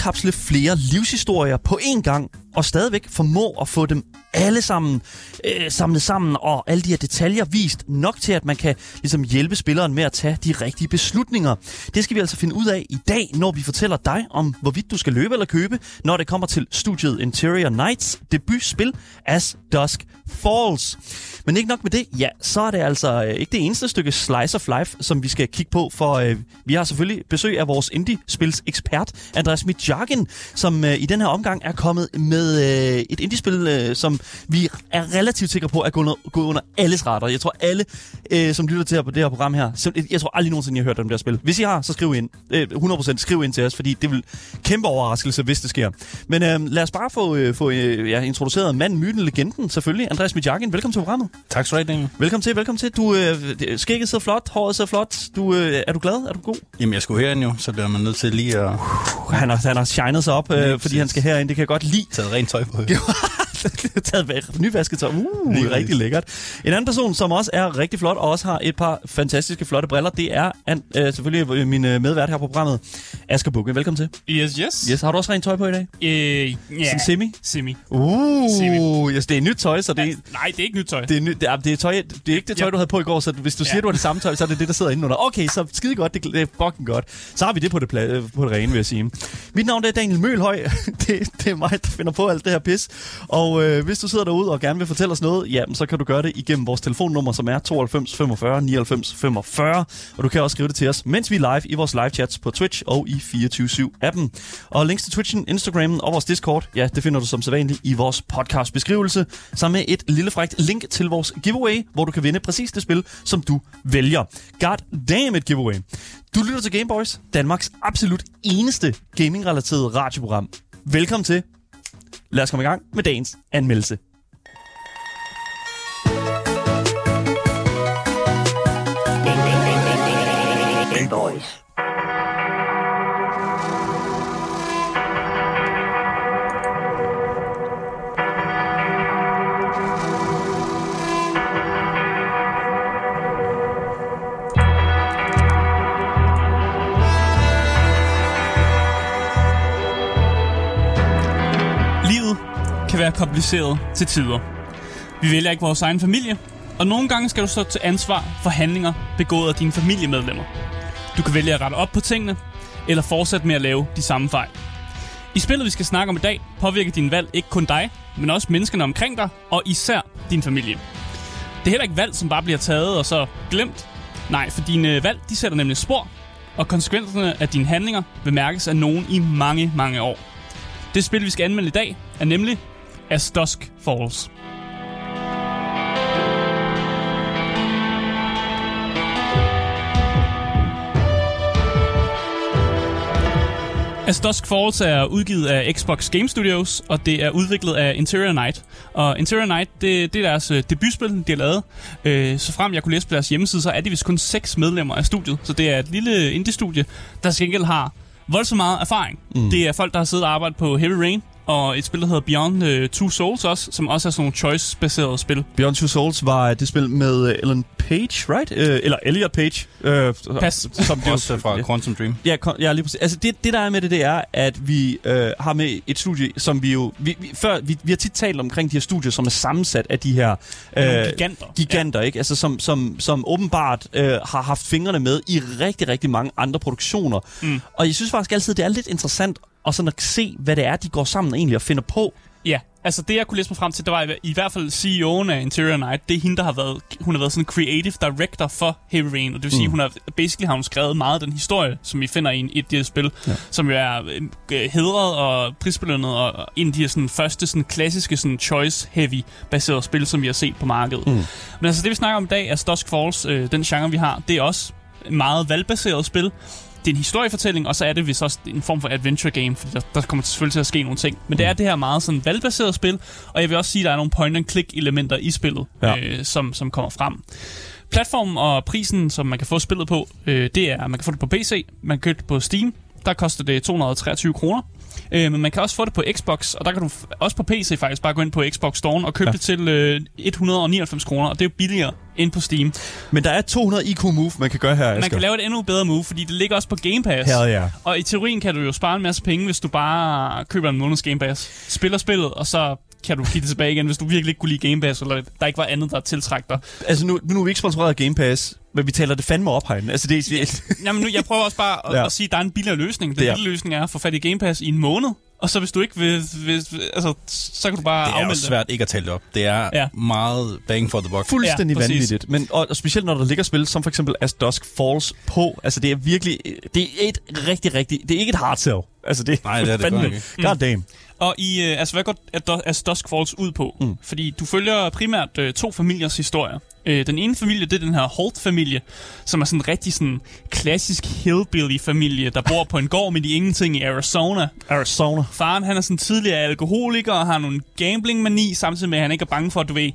indkapsle flere livshistorier på én gang, og stadigvæk formå at få dem alle sammen øh, samlet sammen, og alle de her detaljer vist nok til, at man kan ligesom hjælpe spilleren med at tage de rigtige beslutninger. Det skal vi altså finde ud af i dag, når vi fortæller dig om, hvorvidt du skal løbe eller købe, når det kommer til studiet Interior Nights debutspil As Dusk Falls. Men ikke nok med det, ja, så er det altså øh, ikke det eneste stykke Slice of Life, som vi skal kigge på, for øh, vi har selvfølgelig besøg af vores indie-spils ekspert, Andreas Mitjagin, som øh, i den her omgang er kommet med øh, et indie-spil, øh, som vi er relativt sikre på at gå under, gå under alles radar. Jeg tror alle, øh, som lytter til her på det her program her, jeg tror aldrig nogensinde, I har hørt om det her spil. Hvis I har, så skriv ind. Øh, 100% skriv ind til os, fordi det vil kæmpe overraskelse, hvis det sker. Men øh, lad os bare få, øh, få øh, ja, introduceret manden, myten, legenden selvfølgelig. Andreas Mitjagin, velkommen til programmet. Tak skal du have. Velkommen til, velkommen til. Du, øh, skægget sidder flot, håret sidder flot. Du, øh, er du glad? Er du god? Jamen, jeg skulle herind jo, så bliver man nødt til lige at Han har, han har shined sig op, øh, Lige fordi præcis. han skal herind. Det kan jeg godt lide. tage rent tøj på. taget væk- nyvasket tøj. Uh, Lige rigtig lækkert. En anden person, som også er rigtig flot, og også har et par fantastiske flotte briller, det er an, øh, selvfølgelig min øh, medvært her på programmet, Asger Bukke. Velkommen til. Yes, yes. Yes, har du også rent tøj på i dag? Øh, ja. Sådan semi? Semi. Uh, Semi. yes, det er nyt tøj, så det, Ja, nej, det er ikke nyt tøj. det, er, nyt, det, er, det, er tøj, det er ikke det tøj, Ja. du havde på i går, så hvis du siger, Ja. du har det samme tøj, så er det det, der sidder inde under. Okay, så skide godt, det, det er fucking godt. Så har vi det på det, pla- øh, på det rene, vil jeg sige. Mit navn det er Daniel Mølhøj. det, det er mig, der finder på alt det her pis. Og øh, hvis du sidder derude og gerne vil fortælle os noget, jamen, så kan du gøre det igennem vores telefonnummer, som er 92 45 99 45. Og du kan også skrive det til os, mens vi er live i vores live chats på Twitch og i 24-7-appen. Og links til Twitchen, Instagram og vores Discord, ja, det finder du som sædvanligt i vores podcast beskrivelse, sammen med et lille frækt link til vores giveaway, hvor du kan vinde præcis det spil, som du vælger. God damn it giveaway. Du lytter til Gameboys, Danmarks absolut eneste gaming-relaterede radioprogram. Velkommen til. Lad os komme i gang med dagens anmeldelse. Boys. Være kompliceret til tider. Vi vælger ikke vores egen familie, og nogle gange skal du stå til ansvar for handlinger begået af dine familiemedlemmer. Du kan vælge at rette op på tingene, eller fortsætte med at lave de samme fejl. I spillet, vi skal snakke om i dag, påvirker din valg ikke kun dig, men også menneskerne omkring dig, og især din familie. Det er heller ikke valg, som bare bliver taget og så glemt. Nej, for dine valg, de sætter nemlig spor, og konsekvenserne af dine handlinger vil mærkes af nogen i mange, mange år. Det spil, vi skal anmelde i dag, er nemlig As Dusk Falls. As Dusk Falls er udgivet af Xbox Game Studios, og det er udviklet af Interior Night. Og Interior Night, det, det er deres øh, debutspil, de har lavet. Øh, så frem jeg kunne læse på deres hjemmeside, så er de vist kun seks medlemmer af studiet. Så det er et lille indie-studie, der til gengæld har voldsomt meget erfaring. Mm. Det er folk, der har siddet og arbejdet på Heavy Rain, og et spil, der hedder Beyond uh, Two Souls også, som også er sådan nogle choice-baserede spil. Beyond Two Souls var det spil med øh, Ellen Page, right? Øh, eller Elliot Page. Øh, Pas. Som det Også fra. Quantum Dream. Ja, ja, lige præcis. Altså det, det der er med det, det er, at vi øh, har med et studie, som vi jo... Vi, vi, før, vi, vi har tit talt omkring de her studier, som er sammensat af de her... Nogle giganter. Giganter, ja. ikke? Altså som, som, som åbenbart øh, har haft fingrene med i rigtig, rigtig mange andre produktioner. Mm. Og jeg synes faktisk altid, det er lidt interessant at, sådan at se, hvad det er, de går sammen egentlig og finder på. Ja, altså det jeg kunne læse mig frem til, det var i, i hvert fald CEO'en af Interior Night, det er hende, der har været, hun har været sådan creative director for Heavy Rain, og det vil sige, Mm. hun har, basically har hun skrevet meget af den historie, som vi finder i et af de spil, Ja. som jo er øh, hedret og prisbelønnet, og og en af de her sådan, første sådan, klassiske sådan, choice-heavy baserede spil, som vi har set på markedet. Mm. Men altså det vi snakker om i dag er Dusk Falls, øh, den genre vi har, det er også et meget valgbaseret spil, det er en historiefortælling, og så er det vist også en form for adventure game, fordi der, der kommer selvfølgelig til at ske nogle ting. Men det er det her meget sådan valgbaseret spil, og jeg vil også sige, at der er nogle point-and-click-elementer i spillet, Ja. øh, som, som kommer frem. Platformen og prisen, som man kan få spillet på, øh, det er, man kan få det på PC, man kan købe det på Steam, der koster det 223 kroner. Øh, men man kan også få det på Xbox, og der kan du også på PC faktisk bare gå ind på Xbox Store og købe ja. det til øh, 199 kroner, og det er jo billigere end på Steam. Men der er 200 IQ move, man kan gøre her, Man Asger. kan lave et endnu bedre move, fordi det ligger også på Game Pass. Hell yeah. Og i teorien kan du jo spare en masse penge, hvis du bare køber en måneds Game Pass. Spiller spillet, og så kan du give det tilbage igen, hvis du virkelig ikke kunne lide Game Pass, eller der ikke var andet, der tiltræk dig. Altså, nu, nu er vi ikke sponsoreret af Game Pass, men vi taler det fandme op herinde. Altså, det er... Jamen nu, jeg prøver også bare at, Ja. ja. at sige, at der er en billigere løsning. Den er- billige løsning er at få fat i Game Pass i en måned, og så hvis du ikke vil, vil altså, så kan du bare Det er afmelde også svært ikke at tale det op. Det er Ja. ja. meget bang for the buck. Fuldstændig Ja, ja, præcis. vanvittigt. Men, og, og specielt når der ligger spil, som for eksempel As Dusk Falls på. Altså, det er virkelig... Det er et rigtig, rigtig... Det er ikke et hard sell. Altså, det Nej, det er det fandme, godt ikke. God damn. Og i, øh, altså, hvad går as Dusk Falls ud på? Mm. Fordi du følger primært øh, to familiers historier. Øh, den ene familie, det er den her Holt-familie, som er sådan en rigtig sådan klassisk hillbilly-familie, der bor på en gård midt i ingenting i Arizona. Arizona. Faren, han er sådan tidligere alkoholiker og har nogle gambling-mani, samtidig med, at han ikke er bange for, at du ved,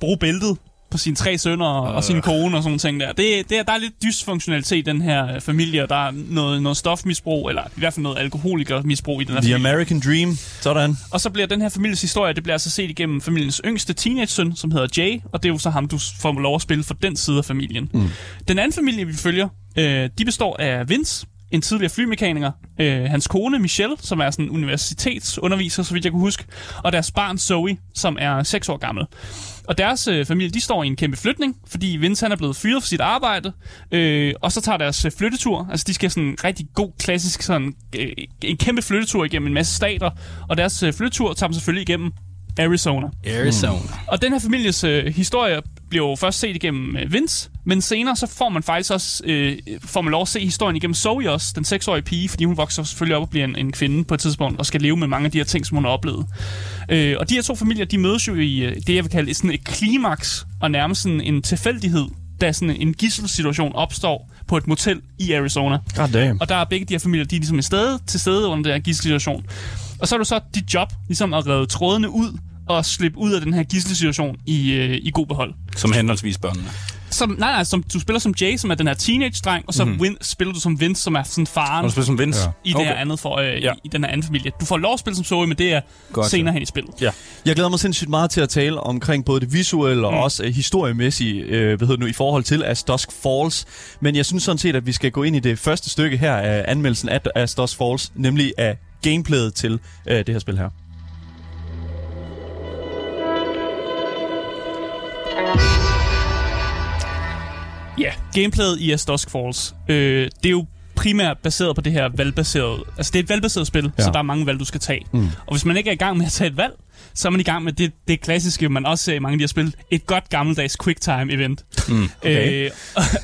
bruge bæltet på sine tre sønner og, og sin kone og sådan ting der. Det, det er, der er lidt dysfunktionalitet i den her øh, familie, og der er noget, noget stofmisbrug, eller i hvert fald noget alkoholikermisbrug i den her The familie. American Dream. Sådan. Og så bliver den her families historie, det bliver altså set igennem familiens yngste teenage-søn, som hedder Jay, og det er jo så ham, du får lov at spille for den side af familien. Mm. Den anden familie, vi følger, øh, de består af Vince, en tidligere flymekaniker, øh, hans kone Michelle, som er sådan en universitetsunderviser, så vidt jeg kunne huske, og deres barn Zoe, som er 6 år gammel. Og deres øh, familie, de står i en kæmpe flytning, fordi Vince han er blevet fyret for sit arbejde, øh, og så tager deres øh, flyttetur, altså de skal sådan en rigtig god, klassisk sådan, øh, en kæmpe flyttetur igennem en masse stater, og deres øh, flyttetur tager dem selvfølgelig igennem Arizona. Arizona. Og den her families øh, historie bliver jo først set igennem øh, Vince, men senere så får man faktisk også øh, får man lov at se historien igennem Zoe også, den 6-årige pige, fordi hun vokser selvfølgelig op og bliver en, en kvinde på et tidspunkt, og skal leve med mange af de her ting, som hun har oplevet. Øh, og de her to familier, de mødes jo i øh, det, jeg vil kalde sådan et klimaks, og nærmest sådan en tilfældighed, da sådan en gisselsituation opstår på et motel i Arizona. God damn. Og der er begge de her familier, de er ligesom et sted til stede under den her gisselsituation. Og så er det så dit job, ligesom at redde trådene ud og slippe ud af den her gisselsituation i, øh, i god behold. Som henholdsvis børnene. Som, nej, nej, som, du spiller som Jay, som er den her teenage-dreng, og så mm. Win, spiller du som Vince, som er sådan faren Og du spiller som Vince. Ja. i det her andet for, øh, Ja. i, i den her anden familie. Du får lov at spille som Zoe, men det er Godt, senere ja. hen i spillet. Ja. Jeg glæder mig sindssygt meget til at tale omkring både det visuelle og Mm. også uh, historiemæssige, uh, hvad hedder nu, i forhold til As Dusk Falls. Men jeg synes sådan set, at vi skal gå ind i det første stykke her af anmeldelsen af As Dusk Falls, nemlig af gameplayet til uh, det her spil her. Ja, gameplayet i As Dusk Falls, øh, det er jo primært baseret på det her valgbaserede... Altså, det er et valgbaseret spil, Ja. så der er mange valg, du skal tage. Mm. Og hvis man ikke er i gang med at tage et valg, så er man i gang med det, det klassiske, man også ser i mange af de her spil. Et godt gammeldags quicktime-event. Mm. Okay. Øh,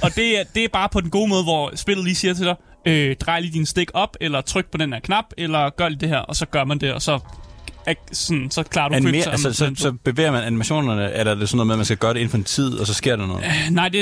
og det er, det er bare på den gode måde, hvor spillet lige siger til dig, øh, drej lige din stik op, eller tryk på den her knap, eller gør lige det her, og så gør man det, og så, sådan, så klarer du Animer, quicktime. altså, så, så bevæger man animationerne, eller er det sådan noget med, at man skal gøre det inden for en tid, og så sker der noget? Nej, det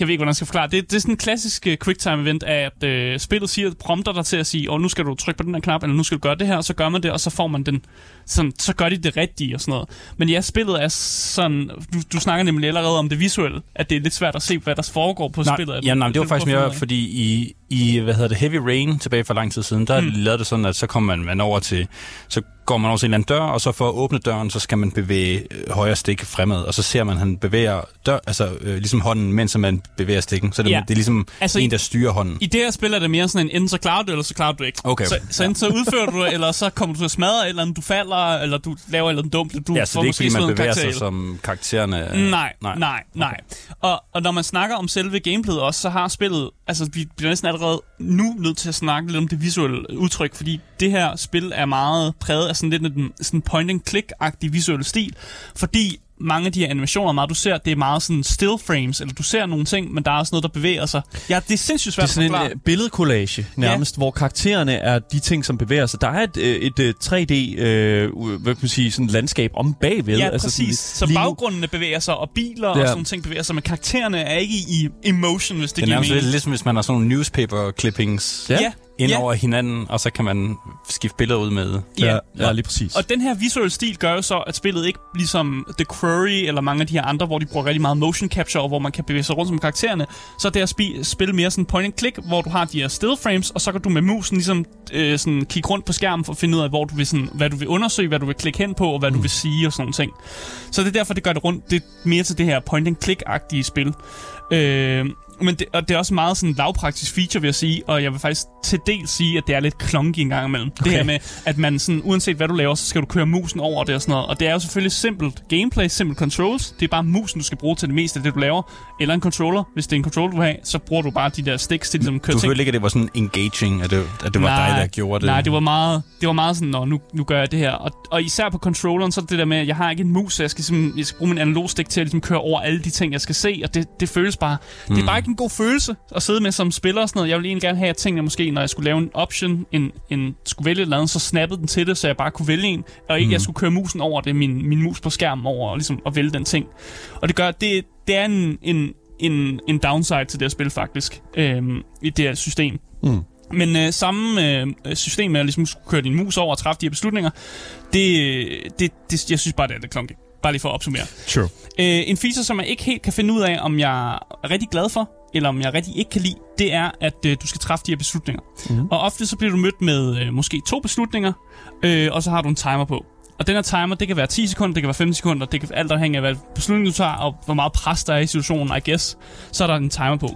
jeg ved ikke, hvordan jeg skal forklare. Det, det er sådan en klassisk uh, quicktime-event, af at øh, spillet siger, prompter dig til at sige, åh, nu skal du trykke på den her knap, eller nu skal du gøre det her, og så gør man det, og så får man den, sådan, så gør de det rigtige og sådan noget. Men ja, spillet er sådan, du, du snakker nemlig allerede om det visuelle, at det er lidt svært at se, hvad der foregår på Nej, spillet. ja, nej, det var du faktisk mere, fordi i, i, hvad hedder det, Heavy Rain tilbage for lang tid siden, der mm. lavede det sådan, at så kommer man, man over til, så går man over til en eller anden dør, og så for at åbne døren, så skal man bevæge øh, højre stik fremad, og så ser man, at han bevæger dør, altså øh, ligesom hånden, mens man bevæger stikken. Så det, Ja. det er ligesom Altså, en, der styrer hånden. I det her spil er det mere sådan en, enten så klarer du eller så klarer du ikke. Okay. Så, så enten så udfører du eller så kommer du til at smadre, eller du falder, eller du laver eller andet dumt. Du ja, så får det er ikke, måske fordi man bevæger karakter sig som karaktererne. øh, Nej, nej, nej. nej. Og, og når man snakker om selve gameplayet også, så har spillet, altså vi bliver næsten allerede nu nødt til at snakke lidt om det visuelle udtryk, fordi det her spil er meget præget af sådan lidt en sådan point and click-agtig visuel stil, fordi mange af de her animationer, meget du ser, det er meget sådan still frames, eller du ser nogle ting, men der er også noget, der bevæger sig. Ja, det er sindssygt Det svært er sådan at forklare. en uh, billedcollage nærmest, ja. hvor karaktererne er de ting, som bevæger sig. Der er et, øh, et, et 3D øh, hvad kan man sige, sådan landskab om bagved. Ja, altså præcis. Sådan, Så baggrundene bevæger sig, og biler og Ja. sådan nogle ting bevæger sig, men karaktererne er ikke i emotion, hvis det, Det er giver nærmest lidt mening. ligesom, hvis man har sådan nogle newspaper clippings. Ja. Ja, ind Ja. over hinanden, og så kan man skifte billeder ud med. Ja. ja lige præcis. Og den her visuelle stil gør jo så, at spillet ikke ligesom The Quarry eller mange af de her andre, hvor de bruger rigtig meget motion capture, og hvor man kan bevæge sig rundt som karaktererne, så er det at spi- spille mere sådan point and click, hvor du har de her still frames, og så kan du med musen ligesom øh, sådan kigge rundt på skærmen for at finde ud af, hvor du vil sådan, hvad du vil undersøge, hvad du vil klikke hen på, og hvad mm. du vil sige og sådan nogle ting. Så det er derfor, det gør det rundt det er mere til det her point and click-agtige spil. Øh, men det, og det er også meget sådan en lavpraktisk feature, vil jeg sige, og jeg vil faktisk til del sige, at det er lidt klonky en gang imellem. Okay. Det her med, at man sådan, uanset hvad du laver, så skal du køre musen over det og sådan noget. Og det er jo selvfølgelig simpelt gameplay, simpelt controls. Det er bare musen, du skal bruge til det meste af det, du laver. Eller en controller. Hvis det er en controller, du vil have, så bruger du bare de der sticks til ligesom at køre Du følte ikke, at det var sådan engaging, at det, at det var Nej, dig, der gjorde det? Nej, det var meget, det var meget sådan, Nå, nu, nu gør jeg det her. Og, og især på controlleren, så er det det der med, at jeg har ikke en mus, så jeg skal, simpelthen, jeg skal bruge min analogstik til at ligesom køre over alle de ting, jeg skal se. Og det, det føles bare... Mm. Det er bare ikke en god følelse at sidde med som spiller og sådan noget. Jeg ville egentlig gerne have, at tingene måske, når jeg skulle lave en option, en, en skulle vælge et eller andet, så snappede den til det, så jeg bare kunne vælge en. Og ikke, mm. jeg skulle køre musen over det, min, min mus på skærmen over, og ligesom at vælge den ting. Og det gør, det, det er en, en, en, en downside til det her spil faktisk, øhm, i det her system. Mm. Men øh, samme øh, system med at ligesom skulle køre din mus over og træffe de her beslutninger, det, det, det, jeg synes bare, det er lidt klonky. Bare lige for at opsummere. True. Øh, en feature, som jeg ikke helt kan finde ud af, om jeg er rigtig glad for, eller om jeg rigtig ikke kan lide, det er, at øh, du skal træffe de her beslutninger. Mm. Og ofte så bliver du mødt med øh, måske to beslutninger, øh, og så har du en timer på. Og den her timer, det kan være 10 sekunder, det kan være 15 sekunder, det kan alt afhængig af, hvad beslutning du tager, og hvor meget pres der er i situationen, I guess. Så er der en timer på.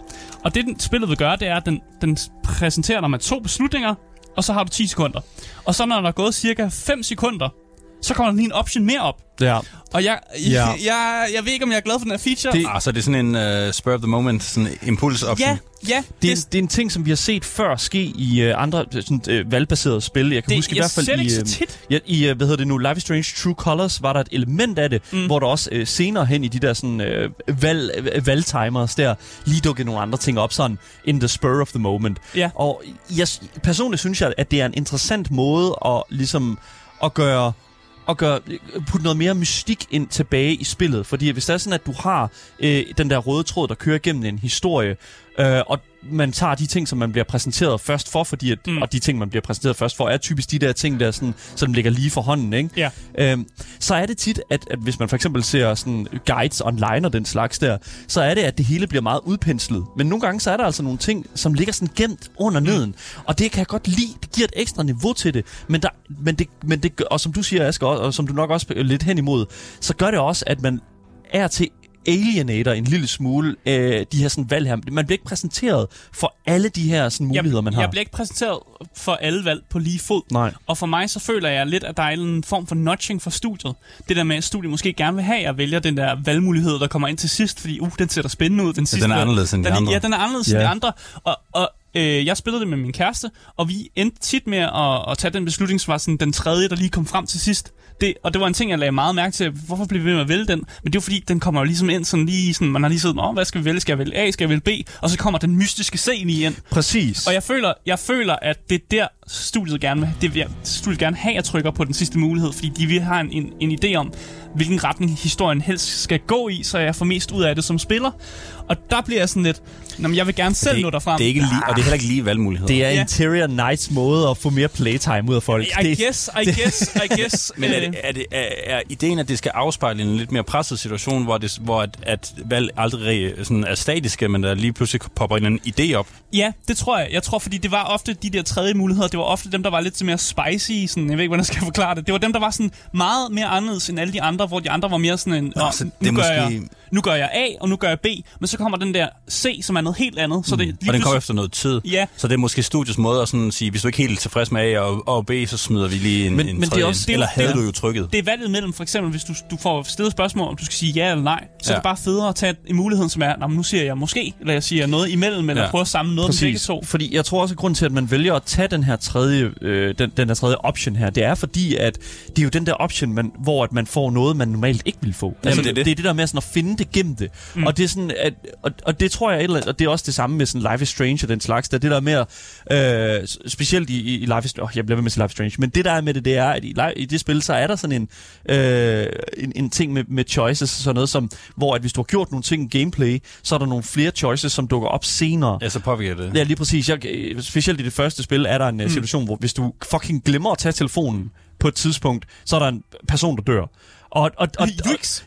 Og det, den spillet vil gøre, det er, at den, den præsenterer dig med to beslutninger, og så har du 10 sekunder. Og så når der er gået cirka 5 sekunder, så kommer der lige en option mere op. Ja. Og jeg, Ja. jeg, jeg, jeg ved ikke, om jeg er glad for den her feature. Det- Ah, så det er sådan en uh, spur of the moment, sådan en impulsoption. ja, ja. Det, er, det er en ting, som vi har set før ske i uh, andre sådan, uh, valgbaserede spil. Jeg kan Det- huske i jeg hvert fald det i, ikke så tit. Ja, i, uh, hvad hedder det nu, Life is Strange True Colors var der et element af det, mm. hvor der også uh, senere hen i de der sådan uh, valg, uh, valgtimers der, lige dukkede nogle andre ting op, sådan in the spur of the moment. Ja. Og jeg, personligt synes jeg, at det er en interessant måde at ligesom at gøre at gøre, øh, putte noget mere mystik ind tilbage i spillet. Fordi hvis det er sådan, at du har øh, den der røde tråd, der kører gennem en historie, øh, og man tager de ting, som man bliver præsenteret først for, fordi at, mm. og de ting, man bliver præsenteret først for, er typisk de der ting, der sådan, som ligger lige for hånden, ikke? Ja. Øhm, så er det tit, at, at hvis man for eksempel ser sådan guides online og den slags der, så er det, at det hele bliver meget udpenslet. Men nogle gange, så er der altså nogle ting, som ligger sådan gemt under neden. Og det kan jeg godt lide. Det giver et ekstra niveau til det. Men, der, men, det, men det, og som du siger, Asger, og og som du nok også lidt hen imod, så gør det også, at man er til alienator en lille smule øh, de her sådan valg her. Man bliver ikke præsenteret for alle de her sådan muligheder, jeg, man har. Jeg bliver ikke præsenteret for alle valg på lige fod. Nej. Og for mig så føler jeg lidt, at der er en form for notching for studiet. Det der med, at studiet måske gerne vil have, at jeg vælger den der valgmulighed, der kommer ind til sidst, fordi uh, den ser da spændende ud. Den, sidste, den er anderledes end de den, andre. Ja, den er anderledes end Ja. de andre. Og, og øh, jeg spillede det med min kæreste, og vi endte tit med at, at tage den beslutning, som var sådan den tredje, der lige kom frem til sidst. Det, og det var en ting, jeg lagde meget mærke til. Hvorfor blev vi ved med at vælge den? Men det var fordi, den kommer jo ligesom ind sådan lige sådan, man har lige siddet, Åh, hvad skal vi vælge? Skal jeg vælge A? Skal jeg vælge B? Og så kommer den mystiske C lige ind. Præcis. Og jeg føler, jeg føler, at det er der, studiet gerne vil, det vil studiet gerne have, at jeg trykker på den sidste mulighed, fordi de vil have en, en, en idé om, hvilken retning historien helst skal gå i, så jeg får mest ud af det som spiller. Og der bliver jeg sådan lidt, Nå, men jeg vil gerne selv det, nå derfrem. det er ikke lige, og det er heller ikke lige valgmuligheder. det er Ja. Interior Nights måde at få mere playtime ud af folk. I det, guess, I guess, I guess. Men er, øh, det, er, det, er, er ideen, at det skal afspejle en lidt mere presset situation, hvor, det, hvor at, at valg aldrig sådan er statiske, men der lige pludselig popper en anden idé op? Ja, det tror jeg. Jeg tror, fordi det var ofte de der tredje muligheder, det var ofte dem, der var lidt mere spicy, sådan, jeg ved ikke, hvordan jeg skal forklare det. Det var dem, der var sådan meget mere anderledes end alle de andre, hvor de andre var mere sådan en, Nå, "Nå, så nu, det er gør måske- jeg, nu gør jeg A, og nu gør jeg B, men så kommer den der C, som er noget helt andet. Så det, lige Og den kommer efter noget tid. Ja. Så det er måske studiets måde at sådan sige, hvis du ikke er helt tilfreds med A og, og B, så smider vi lige en, Men- en men det er tredje også- ind. Eller det- havde det- du jo trykket. Det er valget mellem, for eksempel, hvis du, du får stillet spørgsmål, om du skal sige ja eller nej, så ja. Er det bare federe at tage en mulighed, som er, "Nå, men nu siger jeg måske, eller jeg siger noget imellem, eller ja. Ja. prøve at samle noget af begge Præcis. to. Fordi jeg tror også, at grunden til, at man vælger at tage den her tredje, øh, den, den her tredje option her, det er fordi, at det er jo den der option, man, hvor at man får noget, man normalt ikke vil få. Altså, det er det. det er det der med sådan at finde gemte, gemte. Mm. Og det er sådan, at, og, og det tror jeg, eller og det er også det samme med sådan Life is Strange og den slags, der det der er at, øh, specielt i, i, Life is Strange, oh, jeg bliver ved med at Life is Strange, men det der er med det, det er, at i, i det spil, så er der sådan en, øh, en, en ting med, med choices, sådan noget som, hvor at hvis du har gjort nogle ting i gameplay, så er der nogle flere choices, som dukker op senere. Ja, så påvirker det. Ja, lige præcis. Jeg, øh, specielt i det første spil er der en mm. situation, hvor hvis du fucking glemmer at tage telefonen på et tidspunkt, så er der en person, der dør. Og, og, og, og,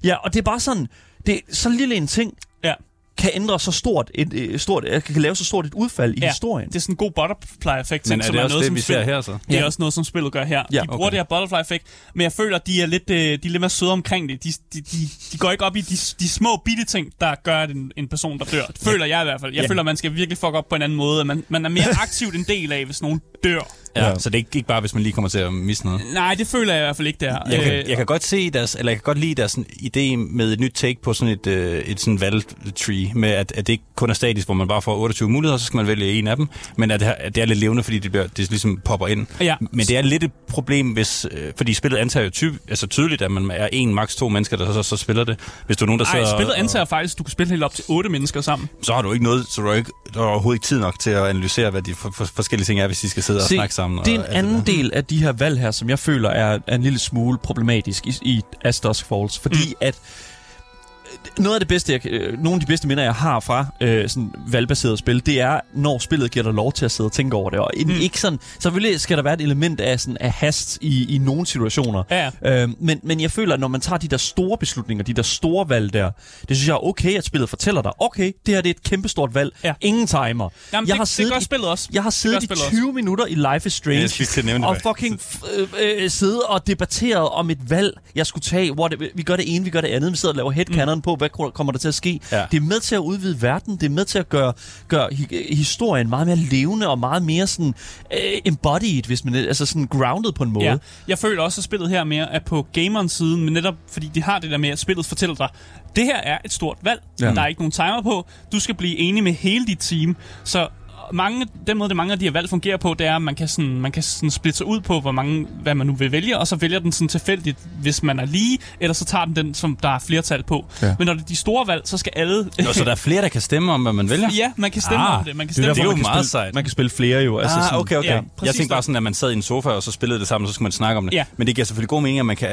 ja, og det er bare sådan, det er så lille en ting, Ja kan ændre så stort et, et stort, øh, kan lave så stort et udfald i Ja, historien. Det er sådan en god butterfly-effekt, Men er som det er også noget, det, som vi spil- ser her så? Det er Ja. også noget, som spillet gør her. Ja, de bruger okay. det her butterfly-effekt, men jeg føler, at de er lidt, øh, de er lidt mere søde omkring det. De, de, de, de går ikke op i de, de små bitte ting, der gør, at en, en person, der dør. Det føler jeg i hvert fald. Jeg Ja. føler, at man skal virkelig fuck op på en anden måde. Man, man er mere aktivt en del af, hvis nogen dør. Ja, Ja. så det er ikke, ikke bare, hvis man lige kommer til at miste noget. Nej, det føler jeg i hvert fald ikke der. Jeg kan, Øh, jeg kan godt se deres, eller jeg kan godt lide deres idé med et nyt take på sådan et, øh, et sådan valgtree, med at, at det ikke kun er statisk, hvor man bare får 28 muligheder, så skal man vælge en af dem, men at at det er lidt levende, fordi det, bliver, det ligesom popper ind. Ja. Men det er lidt et problem, hvis, øh, fordi spillet antager jo ty, altså tydeligt, at man er en, maks to mennesker, der så, så, så spiller det. Hvis du er nogen, der Ej, sidder spillet og- antager faktisk, at du kan spille helt op til otte mennesker sammen. så har du ikke noget, så du har, ikke, du har overhovedet ikke tid nok til at analysere, hvad de for, for, forskellige ting er, hvis de skal sidde og Se, snakke sammen. det er en og anden del af de her valg her, som jeg føler er, er en lille smule problematisk i, i As Dusk Falls, fordi mm. at noget af det bedste, jeg, øh, nogle af de bedste minder, jeg har fra øh, sådan valgbaseret spil, det er, når spillet giver dig lov til at sidde og tænke over det. Og mm. ikke sådan, selvfølgelig skal der være et element af, sådan, af hast i, i nogle situationer. Ja, Øh, men, men jeg føler, at når man tager de der store beslutninger, de der store valg der, det synes jeg er okay, at spillet fortæller dig, okay, det her det er et kæmpestort valg. Ja. Ingen timer. Jamen, jeg det, har det siddet gør i- spillet også. jeg har siddet i spillet 20 minutter i Life is Strange Ja, jeg det, og faktisk. fucking øh, øh, sidde og debatteret om et valg, jeg skulle tage. Hvor det, vi gør det ene, vi gør det andet. Vi sidder og laver headcanon mm. På, hvad ko- kommer der til at ske. Ja. Det er med til at udvide verden. Det er med til at gøre, gøre hi- historien meget mere levende og meget mere sådan øh, embodied, hvis man altså sådan grounded på en måde. Ja, jeg føler også, at spillet her mere er på gamerens side, men netop fordi de har det der med, at spillet fortæller dig, det her er et stort valg. Ja. Der er ikke nogen timer på. Du skal blive enig med hele dit team. Så mange, den måde, det mange af de her valg fungerer på, det er, at man kan, sådan, man kan sådan splitte sig ud på, hvor mange, hvad man nu vil vælge, og så vælger den sådan tilfældigt, hvis man er lige, eller så tager den den, som der er flertal på. Ja. Ja. Men når det er de store valg, så skal alle... Nå, så der er flere, der kan stemme om, hvad man vælger? ja, man kan stemme Ah, om det. Man kan Det er, stemme derfor, jo man kan meget spille, sejt. Man kan spille flere jo. Altså Ah, sådan, okay, okay. Ja, Ja, jeg tænkte bare sådan, at man sad i en sofa, og så spillede det sammen, så skulle man snakke om det. Ja. Men det giver selvfølgelig god mening, at man kan...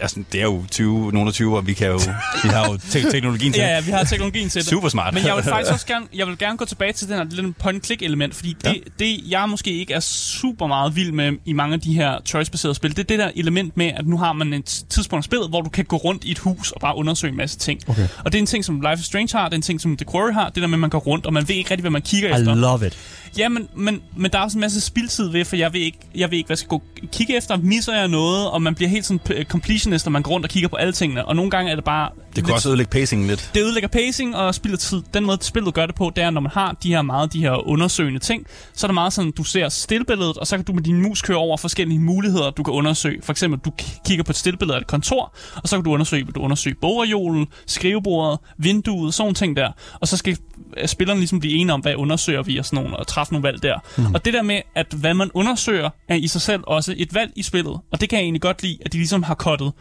Altså, det er jo 20, nogle af 20, og vi, kan jo, vi har jo te- teknologien til Ja, det. ja, vi har teknologien til det. Super smart. Men jeg vil faktisk også gerne, jeg vil gerne gå tilbage til den her lille point-click element, fordi det, ja. det, jeg måske ikke er super meget vild med i mange af de her choice-baserede spil, det er det der element med, at nu har man et tidspunkt i spillet, hvor du kan gå rundt i et hus og bare undersøge en masse ting. Okay. Og det er en ting, som Life is Strange har, det er en ting, som The Quarry har, det der med, at man går rundt, og man ved ikke rigtig, hvad man kigger I efter. love it. Ja, men, men, men der er også en masse spildtid ved, for jeg ved ikke, jeg ved ikke hvad jeg skal gå kigge efter. Misser jeg noget, og man bliver helt sådan completionist, og man går rundt og kigger på alle tingene. Og nogle gange er det bare... Det kan også ødelægge pacingen lidt. Det ødelægger pacing og spilder tid. Den måde, spillet gør det på, det er, når man har de her meget de her undersøgende ting, så er det meget sådan, du ser stillbilledet, og så kan du med din mus køre over forskellige muligheder, du kan undersøge. For eksempel, du kigger på et stillbillede af et kontor, og så kan du undersøge, du undersøge bogreolen, skrivebordet, vinduet, sådan ting der. Og så skal spillerne ligesom blive enige om, hvad undersøger vi og sådan nogle, og træffe nogle valg der. Mm. Og det der med, at hvad man undersøger, er i sig selv også et valg i spillet. Og det kan jeg egentlig godt lide, at de ligesom har kottet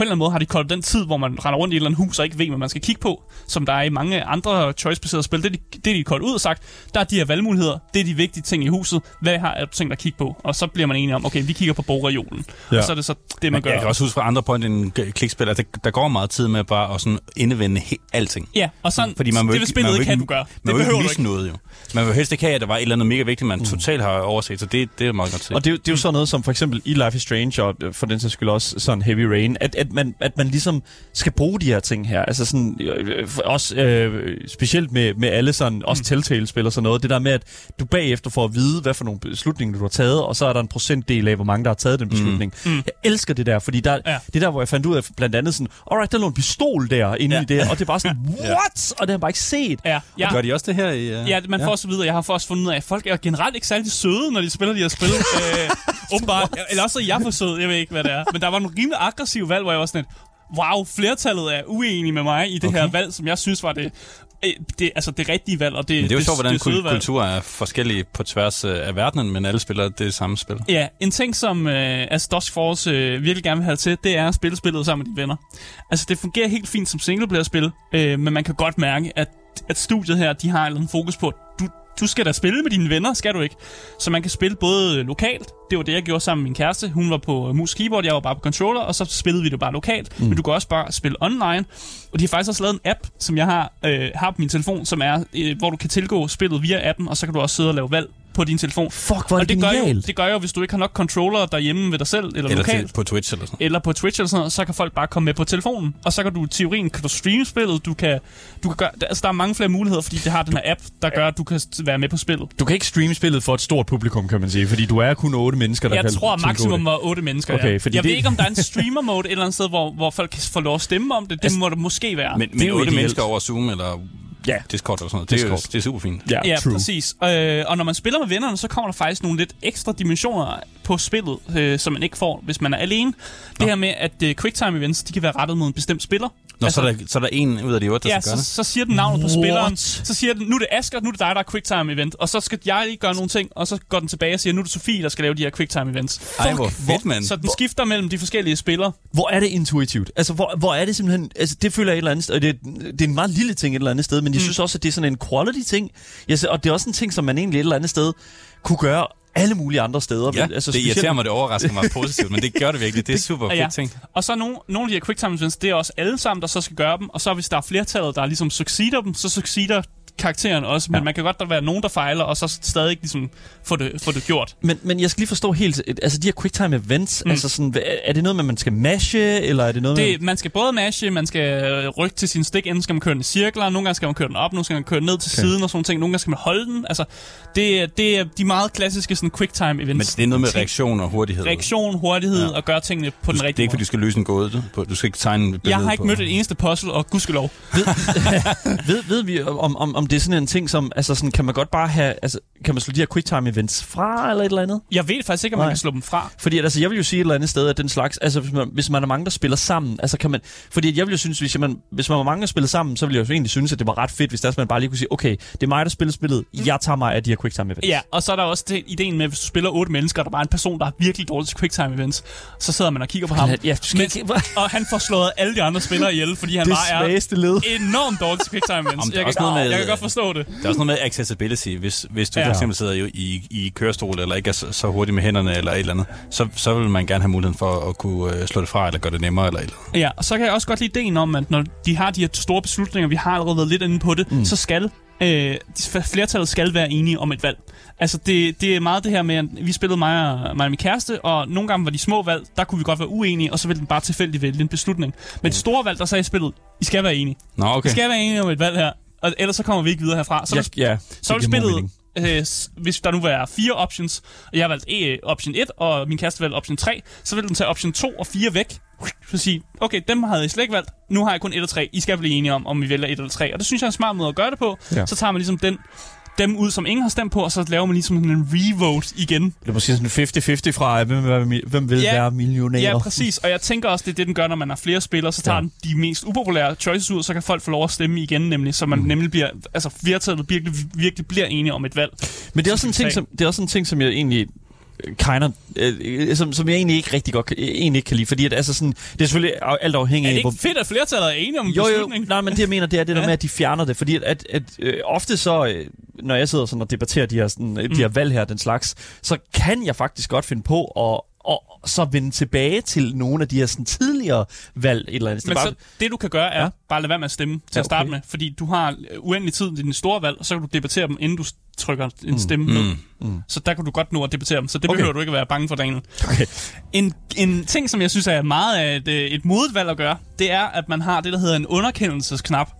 eller anden måde har de koldt den tid, hvor man render rundt i et eller andet hus og ikke ved, hvad man skal kigge på, som der er i mange andre choice-baserede spil. Det er de, det er de koldt ud og sagt, der er de her valgmuligheder, det er de vigtige ting i huset, hvad har du tænkt at kigge på? Og så bliver man enige om, okay, vi kigger på bogreolen. Ja. Og så er det så det, man Men gør. jeg kan også huske fra andre point end klikspil, at der, der går meget tid med bare at sådan indevende he- alting. Ja, og sådan, Fordi man det vil spillet ikke have, du gør. Det Man vil behøver ikke du misse ikke. noget jo. Man vil helst ikke have, at der var et eller andet mega vigtigt, man totalt har overset, så det, det er meget godt set. Og det, er jo- det er jo sådan noget som for eksempel i Life is Strange, og øh, for den sags skyld også sådan Heavy Rain, at, at, man, at man ligesom skal bruge de her ting her. Altså sådan, øh, øh, også øh, specielt med, med alle sådan, også Telltale-spil og sådan noget, det der med, at du bagefter får at vide, hvad for nogle beslutninger du har taget, og så er der en procentdel af, hvor mange der har taget den beslutning. Mm. Jeg elsker det der, fordi der, ja. Ja. det er der, hvor jeg fandt ud af blandt andet sådan, alright, der lå en pistol der inde ja. i det, og det er bare sådan, what? Og det har jeg bare ikke set. Ja, ja. Gør de også det her i... Uh... Ja, man får også videre. Jeg har også fundet ud af, at folk er generelt ikke særlig søde, når de spiller de her spil. øh, åbenbart. Eller også er jeg for sød, jeg ved ikke, hvad det er. Men der var nogle rimelig aggressive valg, hvor jeg var sådan et, wow, flertallet er uenige med mig i det okay. her valg, som jeg synes var det øh, det, altså det rigtige valg, og det, Men det er jo det, sjovt, hvordan det kulturer er forskellige på tværs øh, af verdenen, men alle spiller det samme spil. Ja, en ting, som øh, altså Dusk Force øh, virkelig gerne vil have til, det er at spille spillet sammen med dine venner. Altså, det fungerer helt fint som singleplayer-spil, øh, men man kan godt mærke, at, at studiet her, de har en fokus på, du, skal da spille med dine venner, skal du ikke? Så man kan spille både lokalt, det var det, jeg gjorde sammen med min kæreste. Hun var på øh, mus keyboard, jeg var bare på controller, og så spillede vi det bare lokalt. Mm. Men du kan også bare spille online. Og de har faktisk også lavet en app, som jeg har, øh, har på min telefon, som er, øh, hvor du kan tilgå spillet via appen, og så kan du også sidde og lave valg på din telefon. Fuck, hvor er Og det det gør, jo, genialt. det gør jo, hvis du ikke har nok controller derhjemme ved dig selv, eller, Eller lokalt, til, på Twitch eller sådan eller på Twitch eller sådan noget, så kan folk bare komme med på telefonen. Og så kan du i teorien kan du streame spillet, du kan, du kan gøre, altså der er mange flere muligheder, fordi det har den her app, der gør, at du kan være med på spillet. Du kan ikke streame spillet for et stort publikum, kan man sige, fordi du er kun otte mennesker, der Jeg kan tror tilgå maksimum det. var otte mennesker, Okay, ja. fordi Jeg det- ved ikke, om der er en streamer-mode et eller andet sted, hvor, hvor folk kan få lov at stemme om det. Det Altså- må der måske være. Men, men otte mennesker over Zoom eller Ja. Discord eller sådan noget, det er, Discord. det er super fint. Ja, Ja, true. præcis. Øh, og når man spiller med vennerne, så kommer der faktisk nogle lidt ekstra dimensioner på spillet, øh, som man ikke får, hvis man er alene. Det her med, at øh, quicktime events, de kan være rettet mod en bestemt spiller. Nå, altså, så, er der, så er der en ud af de otte, der Ja, skal gøre så, det. så siger den navnet på What? spilleren. Så siger den, nu er det Asger, nu er det dig, der er quicktime event. Og så skal jeg lige gøre nogle ting, og så går den tilbage og siger, nu er det Sofie, der skal lave de her quicktime events. Ej, hvor fedt, mand. Så den skifter mellem de forskellige spillere. Hvor er det intuitivt? Altså, hvor, hvor er det simpelthen... Altså, det føler jeg et eller andet sted, og det, det er en meget lille ting et eller andet sted, men jeg Mm. synes også, at det er sådan en quality-ting. Jeg, ser- og det er også en ting, som man egentlig et eller andet sted kunne gøre alle mulige andre steder. Ja, Men, altså, det specielt- irriterer mig, det overrasker mig positivt, men det gør det virkelig. Det er super fedt Ja. ting. Og så nogle, nogle af de her quicktime events, det er også alle sammen, der så skal gøre dem. Og så hvis der er flertallet, der ligesom succeeder dem, så succeeder karakteren også. Men Ja. man kan godt der være nogen, der fejler, og så stadig ligesom få det, få det gjort. Men, men jeg skal lige forstå helt... Altså, de her quicktime events, mm. altså sådan, er det noget med, man skal mashe, eller er det noget med... Det, man skal både mashe, man skal øh, rykke til sin stik, enten skal man køre den i cirkler, nogle gange skal man køre den op, nogle gange skal man køre den ned til Okay. siden og sådan ting, nogle gange skal man holde den. Altså, det, er- det er de meget klassiske sådan quicktime events. Men det er noget med reaktion og hurtighed. reaktion, hurtighed Ja. og gøre tingene på Du, den det er rigtige ikke, fordi måde. du skal løse en gåde. på- Du skal ikke tegne et billede Jeg har ikke mødt et eneste puzzle, og gudskelov. Ved, ved vi, om, om, om det er sådan en ting, som... Altså, sådan, kan man godt bare have... Altså, kan man slå de her quicktime events fra, eller et eller andet? Jeg ved faktisk ikke, om man Nej. kan slå dem fra. Fordi at, altså, jeg vil jo sige et eller andet sted, at den slags, altså hvis man, hvis man er mange, der spiller sammen, altså kan man, fordi at jeg vil jo synes, hvis man, hvis man var mange, der spiller sammen, så ville jeg jo egentlig synes, at det var ret fedt, hvis der man bare lige kunne sige, okay, det er mig, der spiller spillet, jeg tager mig af de her quicktime events. Ja, og så er der også det, ideen med, hvis du spiller otte mennesker, og der bare er en person, der er virkelig dårlig til quicktime events, så sidder man og kigger på ham, Ja, du Men- ikke, og han får slået alle de andre spillere ihjel, fordi han det bare er led. enormt dårlig til quicktime events. Jamen, Jeg kan, noget med- jeg kan godt forstå det. Der er også noget med accessibility. Hvis, hvis du Ja. for eksempel sidder jo i, i kørestol, eller ikke er så, så hurtig med hænderne, eller et eller andet, så, så vil man gerne have muligheden for at kunne øh, slå det fra, eller gøre det nemmere, eller et eller andet. Ja, og så kan jeg også godt lide ideen om, at når de har de her store beslutninger, vi har allerede været lidt inde på det, mm. så skal øh, flertallet skal være enige om et valg. Altså, det, det er meget det her med, at vi spillede mig og, mig og min kæreste, og nogle gange var de små valg, der kunne vi godt være uenige, og så ville den bare tilfældigt vælge en beslutning. Men et store valg, der sagde i spillet, I skal være enige. Nå, okay. I skal være enige om et valg her, og ellers så kommer vi ikke videre herfra. Så, Ja, ja, så vil spillet, øh, hvis der nu var fire options, og jeg har valgt e, option 1, og min kæreste valgte option 3, så vil den tage option 2 og 4 væk. Så sige, okay, dem havde jeg slet ikke valgt, nu har jeg kun 1 og 3, I skal blive enige om, om vi vælger 1 eller 3. Og det synes jeg er en smart måde at gøre det på. Ja. Så tager man ligesom den, dem ud, som ingen har stemt på, og så laver man ligesom sådan en revote igen. Det er måske sådan 50-50 fra, hvem vil være, mi- hvem vil Ja. være millionær. Ja, præcis. Og jeg tænker også, det er det, den gør, når man har flere spillere. Så tager Ja. den de mest upopulære choices ud, så kan folk få lov at stemme igen, nemlig. Så man mm. nemlig bliver, altså flertallet virkelig, virkelig bliver enige om et valg. Men det er også en ting, som, det er også en ting, som jeg egentlig øh, kind of, øh, som, som jeg egentlig ikke rigtig godt kan- øh, egentlig ikke kan lide, fordi at, altså sådan, det er selvfølgelig af- alt afhængigt Er det af, hvor, ikke fedt, at flertallet er enige om jo, jo, beslutning? nej, men det jeg mener, det er det der med, at de fjerner det, fordi at, at, at øh, ofte så, øh, når jeg sidder sådan og debatterer de her, sådan, mm. de her valg her, den slags, så kan jeg faktisk godt finde på at og så vende tilbage til nogle af de her sådan, tidligere valg et eller andet. Men Bare- så, det du kan gøre er Ja. bare lade være med at stemme til Ja, at starte okay. med, fordi du har øh, uendelig tid til dine store valg, og så kan du debattere dem, inden du trykker en stemme Mm. ned. Mm. Så der kan du godt nå at debattere dem, så det Okay. behøver du ikke at være bange for, Daniel. Okay. En, en ting, som jeg synes er meget af et, øh, et modigt valg at gøre, det er, at man har det, der hedder en underkendelsesknap,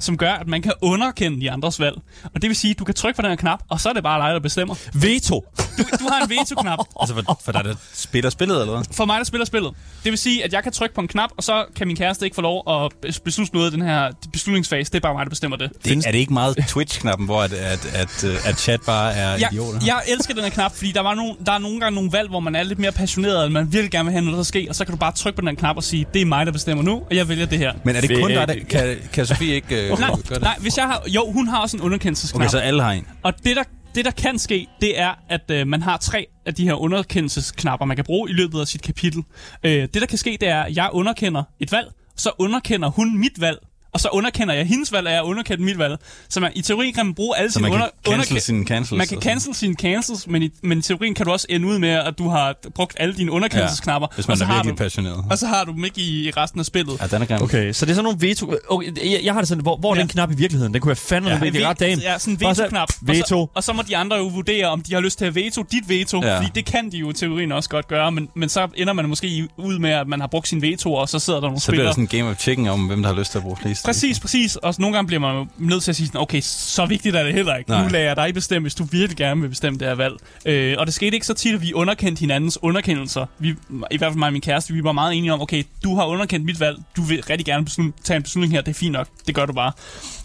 som gør, at man kan underkende de andres valg. Og det vil sige, at du kan trykke på den her knap, og så er det bare dig, der bestemmer. Veto! du, du har en veto-knap. Altså, for, for der er der spiller spillet, eller hvad? For mig, der spiller spillet. Det vil sige, at jeg kan trykke på en knap, og så kan min kæreste ikke få lov at beslutte noget af den her beslutningsfase. Det er bare mig, der bestemmer det. det er det ikke meget Twitch-knappen, hvor at, at, at, øh, at chat bare er jeg, idioter? jeg elsker den her knap, fordi der, var nogle, der er nogle gange nogle valg, hvor man er lidt mere passioneret, og man virkelig gerne vil have noget, der sker, og så kan du bare trykke på den her knap og sige, det er mig, der bestemmer nu, og jeg vælger det her. Men er det kun dig, der, kan, kan Sofie ikke øh, Nej, gøre det? nej, hvis jeg har... Jo, hun har også en underkendelsesknap. Okay, så alle har en. Og det der, det, der kan ske, det er, at øh, man har tre af de her underkendelsesknapper, man kan bruge i løbet af sit kapitel. Øh, det, der kan ske, det er, at jeg underkender et valg, så underkender hun mit valg, og så underkender jeg hendes valg, og jeg underkender mit valg. Så man, i teorien kan man bruge alle Så sine man kan under, cancel underke- sine cancels. Man kan cancel sine cancels, men i, men i teorien kan du også ende ud med, at du har brugt alle dine underkendelsesknapper. Hvis man og så er har virkelig du, passioneret. Og så har du dem ikke i, i resten af spillet. Ja, den er grim. Okay, så det er sådan nogle veto... Okay, jeg, jeg har det sådan, hvor, hvor er Ja. den knap i virkeligheden? Den kunne jeg fandme ja, Det det er ret dagen. Ja, sådan en så- veto-knap. Veto. Og så, og så må de andre jo vurdere, om de har lyst til at veto dit veto. Ja. Ja. Fordi det kan de jo i teorien også godt gøre. Men, men så ender man måske i- ud med, at man har brugt sin veto, og så sidder der nogle Så bliver spillere. det sådan en game of chicken om, hvem der har lyst til at bruge flest. Præcis, præcis. Og så nogle gange bliver man nødt til at sige sådan, okay, så vigtigt er det heller ikke. Nej. Nu lader jeg dig bestemme, hvis du virkelig gerne vil bestemme det her valg. Øh, og det skete ikke så tit, at vi underkendte hinandens underkendelser. Vi, I hvert fald mig og min kæreste, vi var meget enige om, okay, du har underkendt mit valg, du vil rigtig gerne beslut, tage en beslutning her, det er fint nok, det gør du bare.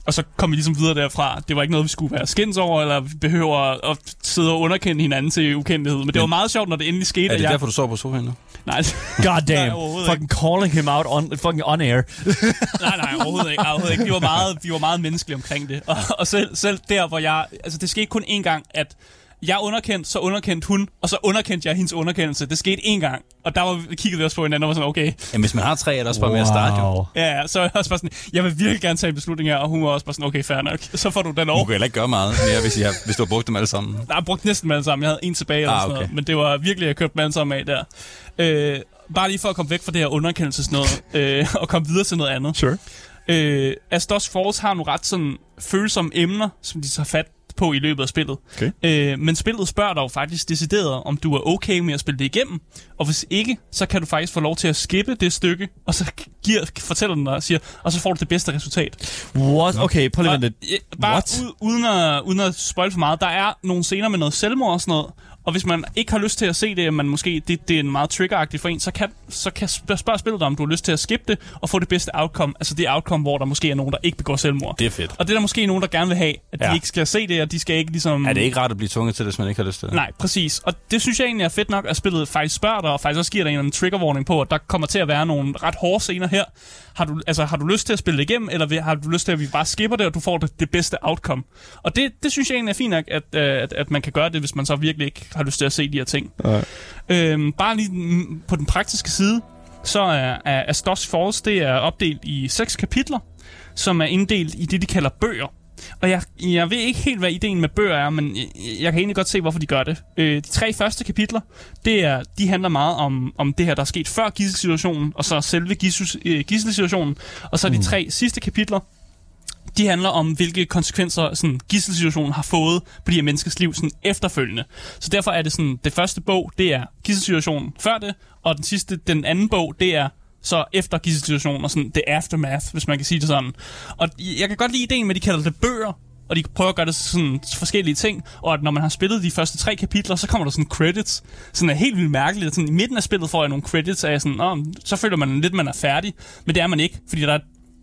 Og så kom vi ligesom videre derfra. Det var ikke noget, vi skulle være skændes over, eller vi behøver at sidde og underkende hinanden til ukendelighed. Men det var meget sjovt, når det endelig skete, Er det jeg... derfor, du sover på sofaen nu? Nej, God Nej, damn. overhovedet fucking calling him out on, fucking on air. Nej, nej, overhovedet ikke. Overhovedet ikke. Vi, var meget, vi var meget menneskelige omkring det. Og, og selv, selv der, hvor jeg... Altså, det skete kun én gang, at jeg underkendt, så underkendt hun, og så underkendte jeg hendes underkendelse. Det skete én gang. Og der var, kiggede vi også på hinanden og var sådan, okay, Jamen, hvis man har tre, er det også bare med at starte, jo. ja, ja, så er jeg også bare sådan, jeg vil virkelig gerne tage en beslutning her, og hun var også bare sådan, okay, fair nok. Så får du den Du over. kan heller ikke gøre meget mere, hvis, jeg, hvis du har brugt dem alle sammen. Nej, jeg brugte næsten dem alle sammen. Jeg havde en tilbage eller Ah, sådan okay. noget. Men det var virkelig, jeg købte dem alle sammen af der. Øh, bare lige for at komme væk fra det her underkendelsesnød, øh, og komme videre til noget andet. Sure. Øh, Astos Falls har nogle ret sådan følsomme emner, som de tager fat på i løbet af spillet. Okay. Øh, men spillet spørger dig jo faktisk decideret, om du er okay med at spille det igennem. Og hvis ikke, så kan du faktisk få lov til at skippe det stykke, og så giver, fortæller den dig og siger, og så får du det bedste resultat. What? Okay, prøv lige at øh, bare What? ud, uden, at, uden at spoil for meget, der er nogle scener med noget selvmord og sådan noget, og hvis man ikke har lyst til at se det, man måske det, det er en meget triggeragtigt for en, så kan, så kan sp- spørge spillet dig, om du har lyst til at skippe det, og få det bedste outcome. Altså det outcome, hvor der måske er nogen, der ikke begår selvmord. Det er fedt. Og det er der måske nogen, der gerne vil have, at ja. De ikke skal se det, og de skal ikke ligesom... Er det ikke rart at blive tvunget til det, hvis man ikke har lyst til det? Nej, præcis. Og det synes jeg egentlig er fedt nok, at spillet faktisk spørger dig, og faktisk også giver dig en eller anden trigger warning på, at der kommer til at være nogle ret hårde scener her. Har du, altså, har du lyst til at spille det igennem, eller har du lyst til, at vi bare skipper det, og du får det, det bedste outcome? Og det, det synes jeg egentlig er fint nok, at, øh, at, at man kan gøre det, hvis man så virkelig ikke har lyst til at se de her ting. Nej. Øhm, bare lige mm, på den praktiske side, så er, er Astos Falls, det er opdelt i seks kapitler, som er inddelt i det, de kalder bøger. Og jeg, jeg ved ikke helt, hvad ideen med bøger er, men jeg, jeg kan egentlig godt se, hvorfor de gør det. Øh, de tre første kapitler, det er, de handler meget om, om det her, der er sket før gisselsituationen, og så selve gissels, øh, gisselsituationen. Og så er de tre sidste kapitler, de handler om, hvilke konsekvenser sådan, gisselsituationen har fået på de her menneskers liv sådan, efterfølgende. Så derfor er det sådan, det første bog, det er gisselsituationen før det, og den sidste, den anden bog, det er så efter gisselsituationen og sådan the aftermath, hvis man kan sige det sådan. Og jeg kan godt lide ideen med, at de kalder det bøger, og de prøver at gøre det sådan forskellige ting, og at når man har spillet de første tre kapitler, så kommer der sådan credits. Sådan er helt vildt mærkeligt. Sådan, I midten af spillet får jeg nogle credits af sådan, Nå, så føler man lidt, man er færdig, men det er man ikke, fordi der er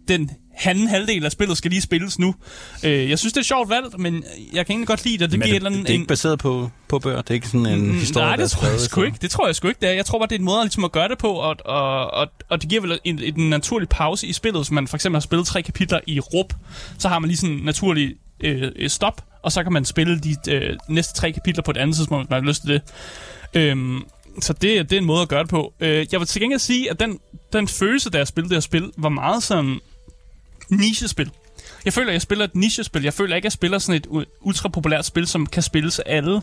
den anden halvdel af spillet skal lige spilles nu. Øh, jeg synes, det er et sjovt valg, men jeg kan egentlig godt lide det. Det Men giver er det, andet... det er ikke baseret på, på bøger? Det er ikke sådan en Mm, historie, Nej, der det tror jeg sgu ikke. Det tror jeg sgu ikke, det er. Jeg tror bare, det er en måde ligesom at gøre det på, og, og, og, og det giver vel en, en naturlig pause i spillet. Hvis man for eksempel har spillet tre kapitler i rup, så har man lige sådan en naturlig øh, stop, og så kan man spille de øh, næste tre kapitler på et andet tidspunkt, hvis man har lyst til det. Øhm, så det, det er en måde at gøre det på. Øh, jeg vil til gengæld sige, at den, den følelse, da jeg spillede det her spil, var meget sådan nichespil. Jeg føler, at jeg spiller et nichespil. Jeg føler ikke, at jeg spiller sådan et ultra populært spil, som kan spilles af alle.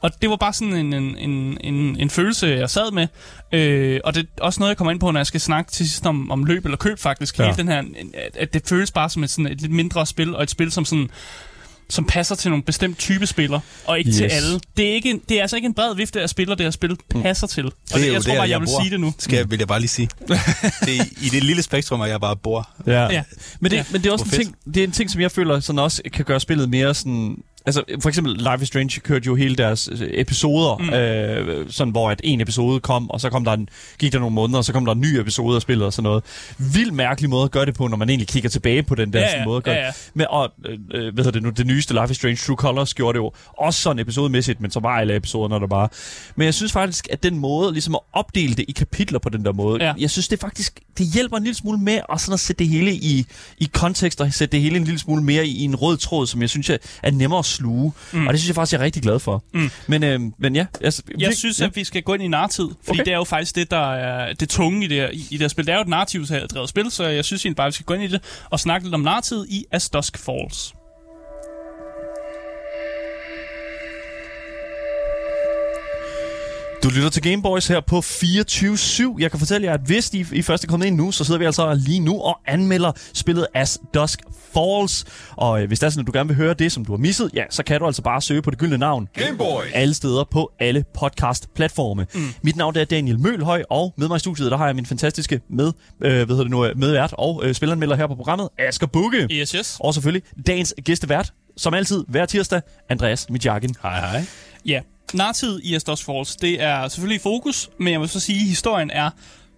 Og det var bare sådan en, en, en, en, en følelse, jeg sad med. Øh, og det er også noget, jeg kommer ind på, når jeg skal snakke til sidst om, om løb eller køb faktisk. Ja. Ja. Hele den her, at, at det føles bare som et, sådan et lidt mindre spil, og et spil, som sådan som passer til nogle bestemt type spillere, og ikke yes. til alle. Det er, ikke, det er altså ikke en bred vifte af spillere, det her spil passer til. Og det, jo jeg tror bare, jeg, vil bor. sige det nu. Skal jeg, vil jeg bare lige sige. det er, I det lille spektrum, at jeg bare bor. Ja. Ja. Men, det, Ja. men det er også en ting, det er en ting, som jeg føler sådan også kan gøre spillet mere sådan Altså, for eksempel Life is Strange kørte jo hele deres øh, episoder, mm. øh, sådan hvor at en episode kom, og så kom der en, gik der nogle måneder, og så kom der en ny episode af spillet og sådan noget. Vild mærkelig måde at gøre det på, når man egentlig kigger tilbage på den der Ja, sådan ja, måde at gøre ja, ja. Men, og, øh, øh, hvad hedder det nu, det nyeste Life is Strange True Colors gjorde det jo også sådan episodemæssigt, men så var alle episoderne der bare. Men jeg synes faktisk, at den måde, ligesom at opdele det i kapitler på den der måde, Ja. jeg synes det faktisk, det hjælper en lille smule med at, sådan at sætte det hele i, i kontekst, og sætte det hele en lille smule mere i, i en rød tråd, som jeg synes er, er nemmere at sluge. Mm. Og det synes jeg faktisk, jeg er rigtig glad for. Mm. Men, øh, men ja, altså, Jeg vir- synes, ja. at vi skal gå ind i narrativ, fordi Okay. det er jo faktisk det, der er det tunge i det her, i, i det her spil. Det er jo et narrativdrevet spil, så jeg synes egentlig bare, at vi skal gå ind i det og snakke lidt om narrativ i As Dusk Falls. Du lytter til Gameboys her på 24-7. Jeg kan fortælle jer, at hvis I, I først er kommet ind nu, så sidder vi altså lige nu og anmelder spillet As Dusk Falls. Og øh, hvis det er sådan, at du gerne vil høre det, som du har misset, ja, så kan du altså bare søge på det gyldne navn. Gameboys. Alle steder på alle podcast-platforme. Mm. Mit navn er Daniel Mølhøj, og med mig i studiet, der har jeg min fantastiske med, øh, hvad hedder det nu, øh, medvært og øh, spilleranmelder her på programmet, Asger Bukke. Yes, yes. Og selvfølgelig dagens gæstevært, som altid hver tirsdag, Andreas Mitjakin. Hej, hej. Ja, narrativet i As Dusk Falls, det er selvfølgelig fokus, men jeg vil så sige, at historien er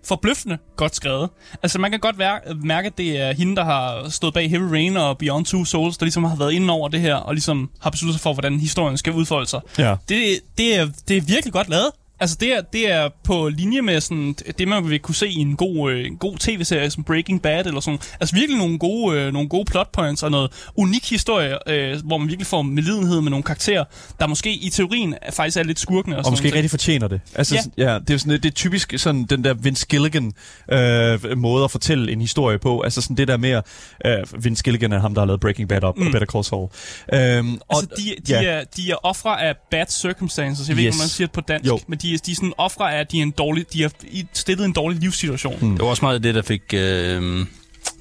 forbløffende godt skrevet. Altså man kan godt være, mærke, at det er hende, der har stået bag Heavy Rain og Beyond Two Souls, der ligesom har været inde over det her, og ligesom har besluttet sig for, hvordan historien skal udfolde sig. Ja. Det, det, er, det er virkelig godt lavet. Altså det er, det er på linje med sådan, det, man vil kunne se i en god, øh, en god tv-serie som Breaking Bad eller sådan. Altså virkelig nogle gode, øh, nogle gode plot points og noget unik historie, øh, hvor man virkelig får medlidenhed med nogle karakterer, der måske i teorien er, faktisk er lidt skurkende. Og, Og måske ikke rigtig fortjener det. Altså, Ja. ja. det er sådan, det er typisk sådan den der Vince Gilligan øh, måde at fortælle en historie på. Altså sådan det der med, øh, Vince Gilligan er ham, der har lavet Breaking Bad op mm. og Better Call Saul. Øhm, og, Altså, de, de, ja. er, de er ofre af bad circumstances. Jeg ved. Yes. ikke, om man siger det på dansk. Jo. Men de, de, de sådan ofre er, at de er, en dårlig, de er i- stillet en dårlig livssituation. Mm. Det var også meget det, der fik øh,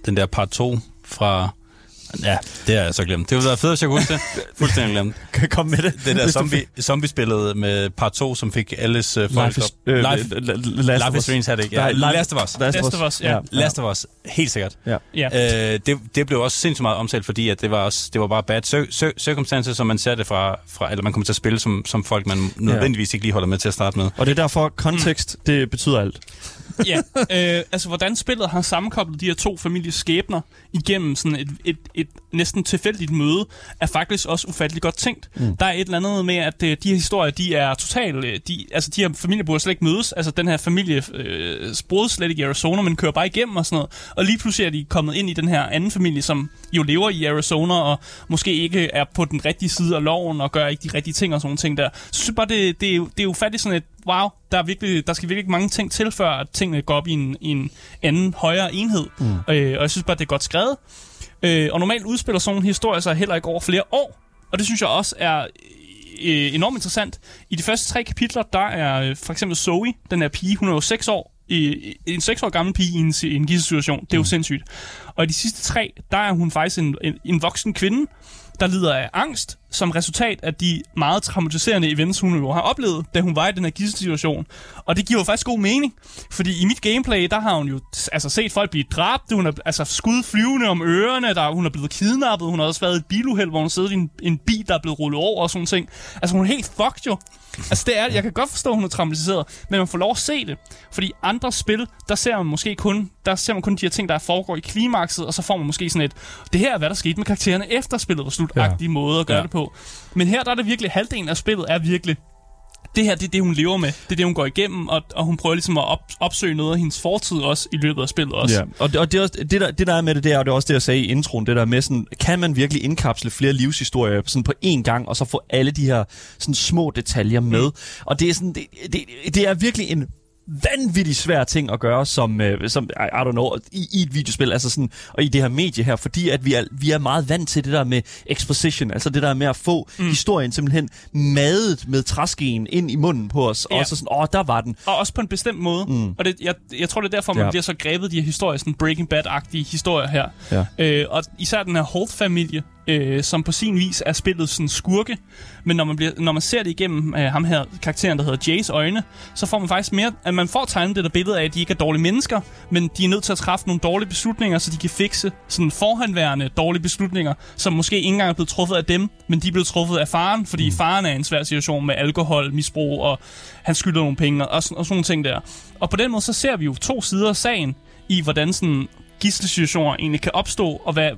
den der part 2 fra... Ja, det har jeg så glemt. Det ville være fedt, hvis jeg kunne huske det. Fuldstændig glemt. kan komme med det. Det der du zombie, zombie-spillet med part 2, som fik alles øh, folk Life is, øh, Life, Life, Life is Strange havde det ikke. Ja, Nej, Last of Us. Last, Last of Us, ja. Last of Us, helt sikkert. Ja. Ja. Øh, det, det blev også sindssygt meget omtalt, fordi at det var også det var bare bad cir- cir- circumstances, som man ser det fra, fra, eller man kommer til at spille som, som folk, man nødvendigvis ikke lige holder med til at starte med. Og det er derfor, kontekst, det betyder alt. ja, øh, altså hvordan spillet har sammenkoblet de her to families skæbner igennem sådan et, et, et næsten tilfældigt møde, er faktisk også ufattelig godt tænkt. Mm. Der er et eller andet med, at øh, de her historier, de er totalt... øh, De, altså de her familier burde slet ikke mødes. Altså den her familie øh, sprode slet ikke i Arizona, men kører bare igennem og sådan noget. Og lige pludselig er de kommet ind i den her anden familie, som jo lever i Arizona, og måske ikke er på den rigtige side af loven, og gør ikke de rigtige ting og sådan nogle ting der. Så jeg synes bare, det, det, er, jo- det er sådan et, wow, der, er virkelig, der skal virkelig mange ting til, før at tingene går op i en, i en anden, højere enhed. Mm. Øh, og jeg synes bare, det er godt skrevet. Øh, og normalt udspiller sådan en historie sig heller ikke over flere år. Og det synes jeg også er øh, enormt interessant. I de første tre kapitler, der er øh, for eksempel Zoe, den her pige, hun er jo 6 år, i, en 6 år gammel pige i en, i en gisselsituation. Det er jo sindssygt. Og i de sidste tre, der er hun faktisk en, en, en voksen kvinde, der lider af angst, som resultat af de meget traumatiserende events, hun jo har oplevet, da hun var i den her gisselsituation. Og det giver jo faktisk god mening, fordi i mit gameplay, der har hun jo altså, set folk blive dræbt, hun har altså, skud flyvende om ørerne, der, hun er blevet kidnappet, hun har også været i et biluheld, hvor hun sidder i en, en bil, der er blevet rullet over og sådan ting. Altså hun er helt fucked jo. Altså det er, jeg kan godt forstå, at hun er traumatiseret, men man får lov at se det. Fordi andre spil, der ser man måske kun, der ser man kun de her ting, der foregår i klimakset, og så får man måske sådan et, det her er, hvad der skete med karaktererne efter spillet var slut, ja. måde at gøre ja. det på. Men her der er det virkelig, halvdelen af spillet er virkelig, det her, det er det, hun lever med. Det er det, hun går igennem, og, og hun prøver ligesom at op, opsøge noget af hendes fortid også i løbet af spillet også. Ja, og, det, og det, er også, det, der, det der er med det der, og det er også det, jeg sagde i introen, det der med sådan, kan man virkelig indkapsle flere livshistorier sådan på én gang, og så få alle de her sådan små detaljer med. Mm. Og det er sådan, det, det, det er virkelig en vanvittig svær ting at gøre som, øh, som I, I don't know, i, i et videospil, altså sådan, og i det her medie her, fordi at vi er, vi er meget vant til det der med exposition, altså det der med at få mm. historien simpelthen madet med træskeen ind i munden på os, Ja. og så sådan, åh, der var den. Og også på en bestemt måde. Mm. Og det, jeg, jeg tror, det er derfor, man ja. bliver så grebet de her historier, sådan Breaking Bad-agtige historier her. Ja. Øh, og især den her Holt-familie, øh, som på sin vis er spillet sådan skurke. Men når man, bliver, når man ser det igennem øh, ham her, karakteren, der hedder Jays øjne, så får man faktisk mere, at man får tegnet det der billede af, at de ikke er dårlige mennesker, men de er nødt til at træffe nogle dårlige beslutninger, så de kan fikse sådan forhandværende dårlige beslutninger, som måske ikke engang er blevet truffet af dem, men de er blevet truffet af faren, fordi mm. faren er i en svær situation med alkohol, misbrug, og han skylder nogle penge, og, sådan- og sådan nogle ting der. Og på den måde, så ser vi jo to sider af sagen, i hvordan sådan gisselsituationer egentlig kan opstå, og hvad,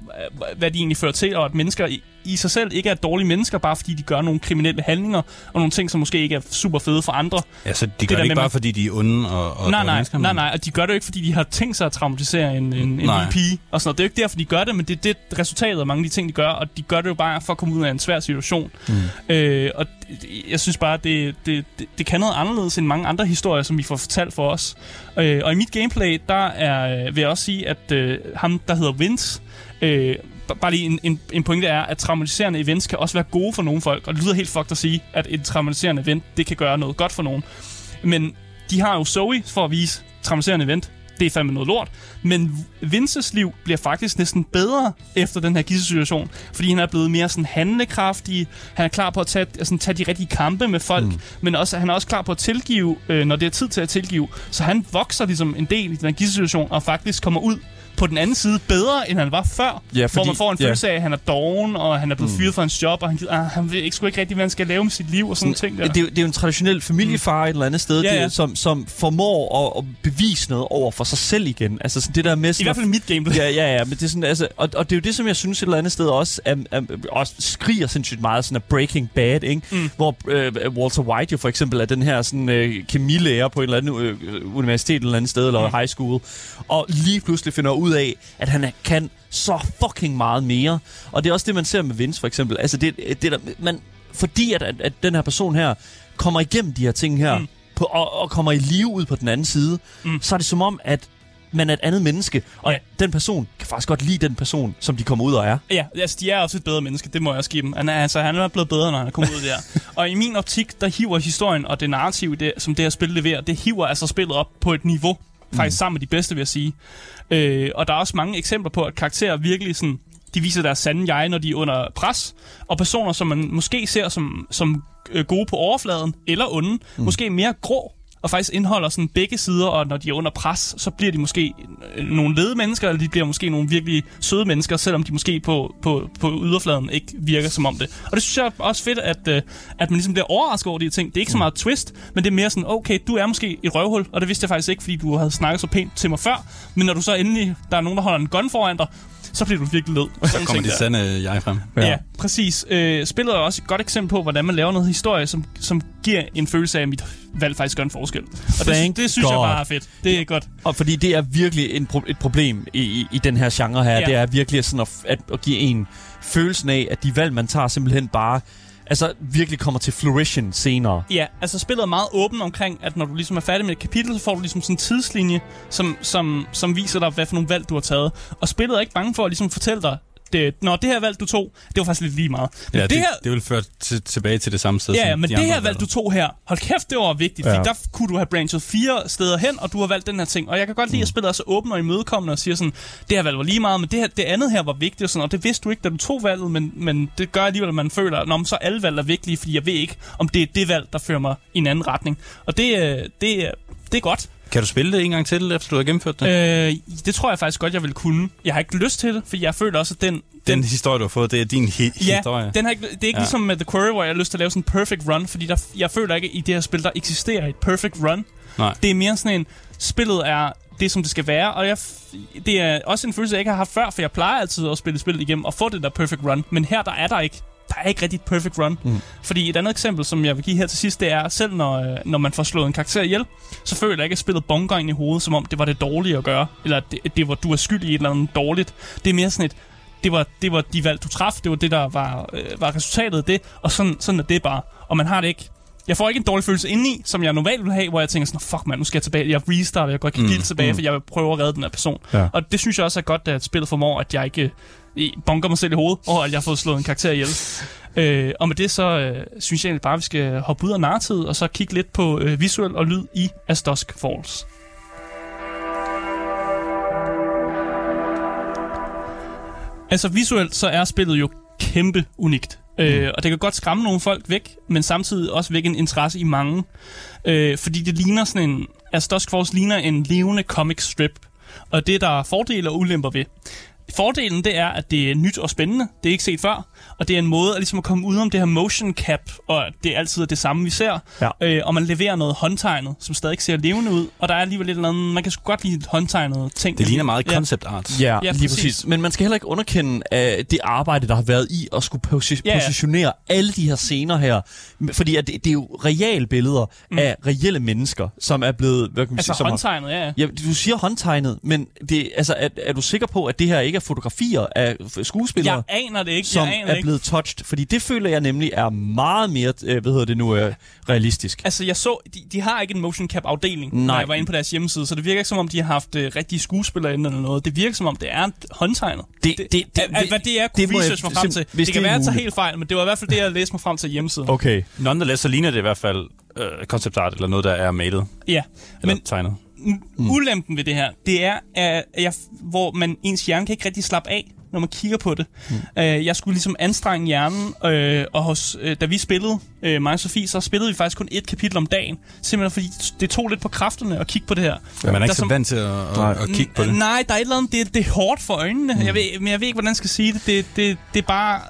hvad de egentlig fører til, og at mennesker i, sig selv ikke er dårlige mennesker, bare fordi de gør nogle kriminelle handlinger, og nogle ting, som måske ikke er super fede for andre. Ja, så de Det gør der det ikke bare, man- fordi de er onde og, og nej, nej, mennesker, nej, nej, og de gør det jo ikke, fordi de har tænkt sig at traumatisere en, en, en lille pige og sådan noget. Det er jo ikke derfor, de gør det, men det er det resultatet af mange af de ting, de gør, og de gør det jo bare for at komme ud af en svær situation. Mm. Øh, og det- jeg synes bare, det, det, det, det kan noget anderledes end mange andre historier, som vi får fortalt for os. Øh, og i mit gameplay, der er, øh, vil jeg også sige, at øh, ham, der hedder Vince, øh, bare lige en, en, en pointe er, at traumatiserende events kan også være gode for nogle folk, og det lyder helt fucked at sige, at et traumatiserende event, det kan gøre noget godt for nogen. Men de har jo Zoe for at vise traumatiserende event. Det er fandme noget lort. Men Vinces liv bliver faktisk næsten bedre efter den her gisselsituation. Fordi han er blevet mere sådan handlekraftig. Han er klar på at tage, altså, tage de rigtige kampe med folk. Mm. Men også, han er også klar på at tilgive, øh, når det er tid til at tilgive. Så han vokser ligesom en del i den her gisselsituation. Og faktisk kommer ud på den anden side bedre, end han var før. Ja, hvor fordi- man får en ja. følelse af, at han er doven, og han er blevet fyret fra hans job, og han, gider, ah, han ved ikke, sgu ikke rigtig, hvad han skal lave med sit liv, og sådan nogle ting der. Det, er det er jo en traditionel familiefar et eller andet sted, Ja, det, ja. Som, som formår at, at bevise noget over for sig selv igen. Altså sådan det der med... I Sådan hvert fald i mit gameplay. Ja, ja, ja, men det er sådan, altså, og, og det er jo det, som jeg synes et eller andet sted også, er, er, også skriger sindssygt meget sådan af Breaking Bad, ikke? Mm. Hvor øh, Walter White jo for eksempel er den her sådan øh, kemilærer på et eller andet øh, universitet et eller andet sted, eller mm. high school, og lige pludselig finder ud af, at han kan så fucking meget mere. Og det er også det, man ser med Vince for eksempel. Altså det, det der, man, fordi at, at, at den her person her kommer igennem de her ting her, mm. på, og, og kommer i live ud på den anden side, mm. så er det som om, at man er et andet menneske, og ja. den person kan faktisk godt lide den person, som de kommer ud og er. Ja, altså, de er også et bedre menneske, det må jeg også give dem. Han er, altså, han er blevet bedre, når han er kommet ud der. Og i min optik, der hiver historien og det narrativ, det, som det her spil leverer, det hiver altså spillet op på et niveau, faktisk mm. sammen med de bedste, vil jeg sige. Øh, og der er også mange eksempler på, at karakterer virkelig sådan, de viser deres sande jeg, når de er under pres, og personer, som man måske ser som, som øh, gode på overfladen, eller onde, mm. måske mere grå, og faktisk indeholder sådan begge sider, og når de er under pres, så bliver de måske øh, nogle lede mennesker, eller de bliver måske nogle virkelig søde mennesker, selvom de måske på, på, på yderfladen ikke virker som om det. Og det synes jeg er også fedt, at, øh, at man ligesom bliver overrasket over de her ting. Det er ikke så meget twist, men det er mere sådan, okay, du er måske et røvhul, og det vidste jeg faktisk ikke, fordi du havde snakket så pænt til mig før, men når du så endelig, der er nogen, der holder en gun foran dig, så bliver du virkelig led. Så kommer de sande jeg frem. Ja, ja præcis. Øh, spillet er også et godt eksempel på, hvordan man laver noget historie, som, som giver en følelse af, at mit valg faktisk gør en forskel. Og det, Thank det synes jeg God. bare er fedt. Det er godt. Og fordi det er virkelig en pro- et problem i, i, i den her genre her, Ja. ja. det er virkelig sådan at, at, at give en følelsen af, at de valg, man tager, simpelthen bare altså virkelig kommer til fruition senere. Ja, altså spillet er meget åbent omkring, at når du ligesom er færdig med et kapitel, så får du ligesom sådan en tidslinje, som, som, som viser dig, hvad for nogle valg du har taget. Og spillet er ikke bange for at ligesom fortælle dig, det, når det her valg, du tog, det var faktisk lidt lige meget. Men Ja, det, det her, det vil føre til, tilbage til det samme sted. Ja, ja, men de det her valg, du tog her, hold kæft, det var vigtigt, ja. Fordi der kunne du have branchet fire steder hen, og du har valgt den her ting. Og jeg kan godt lide, at spillet er så åbent og imødekommende og siger sådan, det her valg var lige meget, men det, her, det andet her var vigtigt, og, sådan, og det vidste du ikke, da du tog valget, men, men det gør alligevel, at man føler, at så alle valg er vigtige, fordi jeg ved ikke, om det er det valg, der fører mig i en anden retning. Og det, øh, det, øh, det er godt. Kan du spille det en gang til, efter du har gennemført det? Øh, det tror jeg faktisk godt, jeg vil kunne. Jeg har ikke lyst til det, for jeg føler også, at den... den historie, du har fået, det er din hi- Ja, historie. den har ikke, det er ikke Ja. ligesom med The Quarry, hvor jeg har lyst til at lave sådan en perfect run, fordi der, jeg føler ikke, at i det her spil, der eksisterer et perfect run. Nej. Det er mere sådan en, spillet er det, som det skal være, og jeg, det er også en følelse, jeg ikke har haft før, for jeg plejer altid at spille spillet igennem og få det der perfect run, men her der er der ikke. Der er ikke rigtig et perfect run. Mm. Fordi et andet eksempel, som jeg vil give her til sidst, det er, selv når, øh, når man får slået en karakter ihjel, så føler jeg ikke, at spillet bonker ind i hovedet, som om det var det dårlige at gøre, eller det, det var, du er skyld i et eller andet dårligt. Det er mere sådan et, det var, det var de valg, du traf, det var det, der var, øh, var resultatet af det, og sådan, sådan er det bare. Og man har det ikke jeg får ikke en dårlig følelse indeni, som jeg normalt vil have, hvor jeg tænker sådan, fuck man, nu skal jeg tilbage, jeg restarter, jeg går ikke helt tilbage, for jeg vil prøve at redde den her person. Ja. Og det synes jeg også er godt, at spillet formår, at jeg ikke bonker mig selv i hovedet, og at jeg har fået slået en karakter ihjel. øh, og med det så øh, synes jeg egentlig bare, at vi skal hoppe ud af narrativet, og så kigge lidt på øh, visuel og lyd i As Dusk Falls. Altså visuelt, så er spillet jo kæmpe unikt. Øh, og det kan godt skræmme nogle folk væk, men samtidig også vække en interesse i mange. Øh, fordi det ligner sådan en... Altså Dusk Force ligner en levende comic strip. Og det der er fordele og ulemper ved. Fordelen det er, at det er nyt og spændende. Det er ikke set før. Og det er en måde at, ligesom at komme ud om det her motion cap, og det er altid det samme, vi ser. Ja. Øh, og man leverer noget håndtegnet, som stadig ser levende ud. Og der er alligevel lidt eller andet, man kan sgu godt lide håndtegnet ting. Det ligner meget Ja. concept art. Ja, Ja, ja lige præcis. præcis. Men man skal heller ikke underkende uh, det arbejde, der har været i at skulle posi- Ja, ja. positionere alle de her scener her. Fordi at det, det er jo reelle billeder mm. af reelle mennesker, som er blevet... Hvad kan man Altså sige, som har- håndtegnet, ja, ja. Ja, du siger håndtegnet, men det, altså, er, er du sikker på, at det her ikke er fotografier af skuespillere, Jeg aner det ikke. som jeg aner er ikke. blevet touched? Fordi det føler jeg nemlig er meget mere, øh, hvad hedder det nu, øh, realistisk. Altså, jeg så, de, de har ikke en motion cap afdeling, når Nej. jeg var inde på deres hjemmeside, så det virker ikke som om, de har haft øh, rigtige skuespillere inde eller noget. Det virker som om, det er håndtegnet. Det- det- det- at, at, hvad det er, kunne det research mig frem til. Det kan det er være, at jeg helt fejl, men det var i hvert fald det, jeg læste mig frem til hjemmesiden. Okay. Nonetheless, så ligner det i hvert fald øh, concept art, eller noget, der er malet Ja, eller men tegnet. Mm. ulempen ved det her, det er, at jeg, hvor man, ens hjerne kan ikke rigtig slappe af, når man kigger på det. Mm. Uh, jeg skulle ligesom anstrenge hjernen, øh, og hos, øh, da vi spillede, øh, mig og Sofie, så spillede vi faktisk kun et kapitel om dagen. Simpelthen fordi det tog lidt på kræfterne at kigge på det her. Ja, man er Der ikke så som- vant til at, at, at kigge på det. Nej, der er et eller andet, det, det er hårdt for øjnene. Mm. Jeg ved, men jeg ved ikke, hvordan jeg skal sige det. Det, det, det er bare...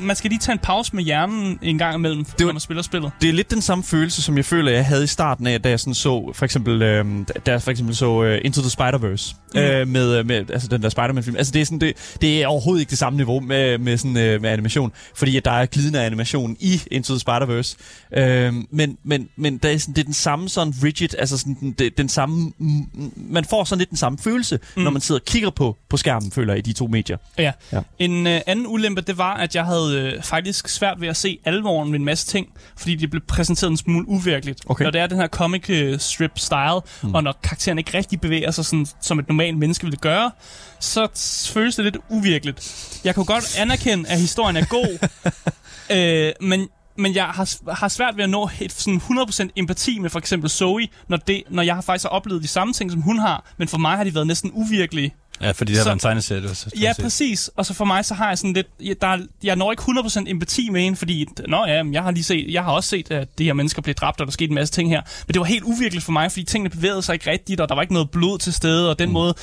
Man skal lige tage en pause med hjernen en gang imellem, var- når man spiller spillet. Det er lidt den samme følelse, som jeg føler, jeg havde i starten af, da jeg sådan så, for eksempel, øh, da jeg for eksempel så øh, Into the Spider-Verse, Mm. øh, med, øh, med altså den der Spider-Man-film. Altså det er, sådan, det, det er overhovedet ikke det samme niveau med, med, sådan, øh, med animation, fordi at der er glidende animation i Into the Spider-Verse. Øh, men, men, men der er sådan, det er den samme sådan rigid, altså sådan den, det, den samme, mm, man får sådan lidt den samme følelse, mm. når man sidder og kigger på, på skærmen, føler jeg, i de to medier. Ja. Ja. En øh, anden ulempe, det var, at jeg havde øh, faktisk svært ved at se alvoren ved en masse ting, fordi det blev præsenteret en smule uvirkeligt. Okay. Når det er den her comic øh, strip style, mm. og når karakteren ikke rigtig bevæger sig sådan, som et normalt menneske ville gøre, så føles det lidt uvirkeligt. Jeg kunne godt anerkende, at historien er god, øh, men men jeg har, har svært ved at nå et sådan 100% empati med for eksempel Zoe, når, det, når jeg har faktisk har oplevet de samme ting, som hun har, men for mig har de været næsten uvirkelige. Ja, fordi det har Så- været en tegneserie. du har Ja, set. præcis. Og så for mig, så har jeg sådan lidt... Jeg, der, er- jeg når ikke 100% empati med hende, fordi... Nå ja, jeg har lige set... Jeg har også set, at de her mennesker blev dræbt, og der skete en masse ting her. Men det var helt uvirkeligt for mig, fordi tingene bevægede sig ikke rigtigt, og der var ikke noget blod til stede, og den mm. måde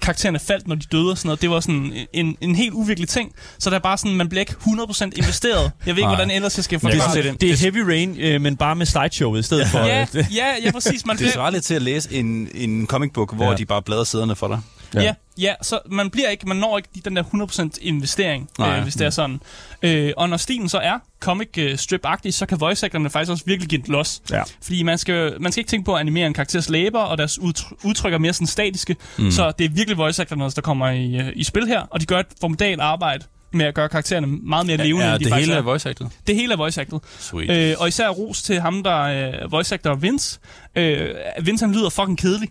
karaktererne faldt, når de døde og sådan noget, det var sådan en, en helt uvirkelig ting. Så der er bare sådan, man bliver ikke 100% investeret. Jeg ved ikke, hvordan ellers jeg skal forklare det. det. Det er Heavy Rain, øh, men bare med slideshowet i stedet for... Ja, øh, det. ja, ja, præcis. Man Det bliver, svarer lidt til at læse en, en comic book, hvor Ja. ja. de bare bladrer siderne for dig. Ja. ja, ja, så man bliver ikke, man når ikke den der 100% investering, Nej. øh, hvis det er sådan. Øh, og når stilen så er comic øh, strip-agtig, så kan voice actorerne faktisk også virkelig give et los. Ja. Fordi man skal, man skal ikke tænke på at animere en karakters læber, og deres udtryk, er mere sådan statiske. Mm. Så det er virkelig voice actorerne, der kommer i, øh, i spil her, og de gør et formidabelt arbejde med at gøre karaktererne meget mere levende, Ja, end de det hele er. voice acted. Det hele er voice acted. Sweet. Øh, og især ros til ham, der er voice actor Vince. Øh, Vince, han lyder fucking kedelig.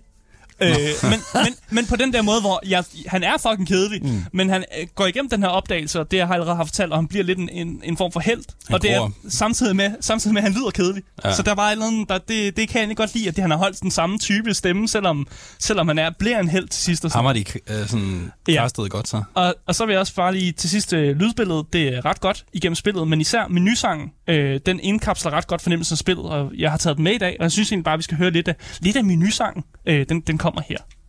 Øh, men, men, men på den der måde, hvor jeg, han er fucking kedelig, mm. men han øh, går igennem den her opdagelse, og det jeg har allerede haft fortalt, og han bliver lidt en, en, en form for held. Han og det er samtidig med, samtidig med, at han lyder kedelig. Ja. Så der var et eller andet, der, det, det kan jeg egentlig godt lide, at det, han har holdt den samme type stemme, selvom, selvom han er, bliver en held til sidst. Og, sådan. Ham har de øh, sådan Ja. godt så. Og, og så vil jeg også bare lige til sidst, øh, lydbilledet, det er ret godt igennem spillet, men især menusangen, øh, den indkapsler ret godt fornemmelsen af spillet, og jeg har taget den med i dag, og jeg synes egentlig bare, vi skal høre lidt af, lidt af menusangen. Øh, den, den kommer her.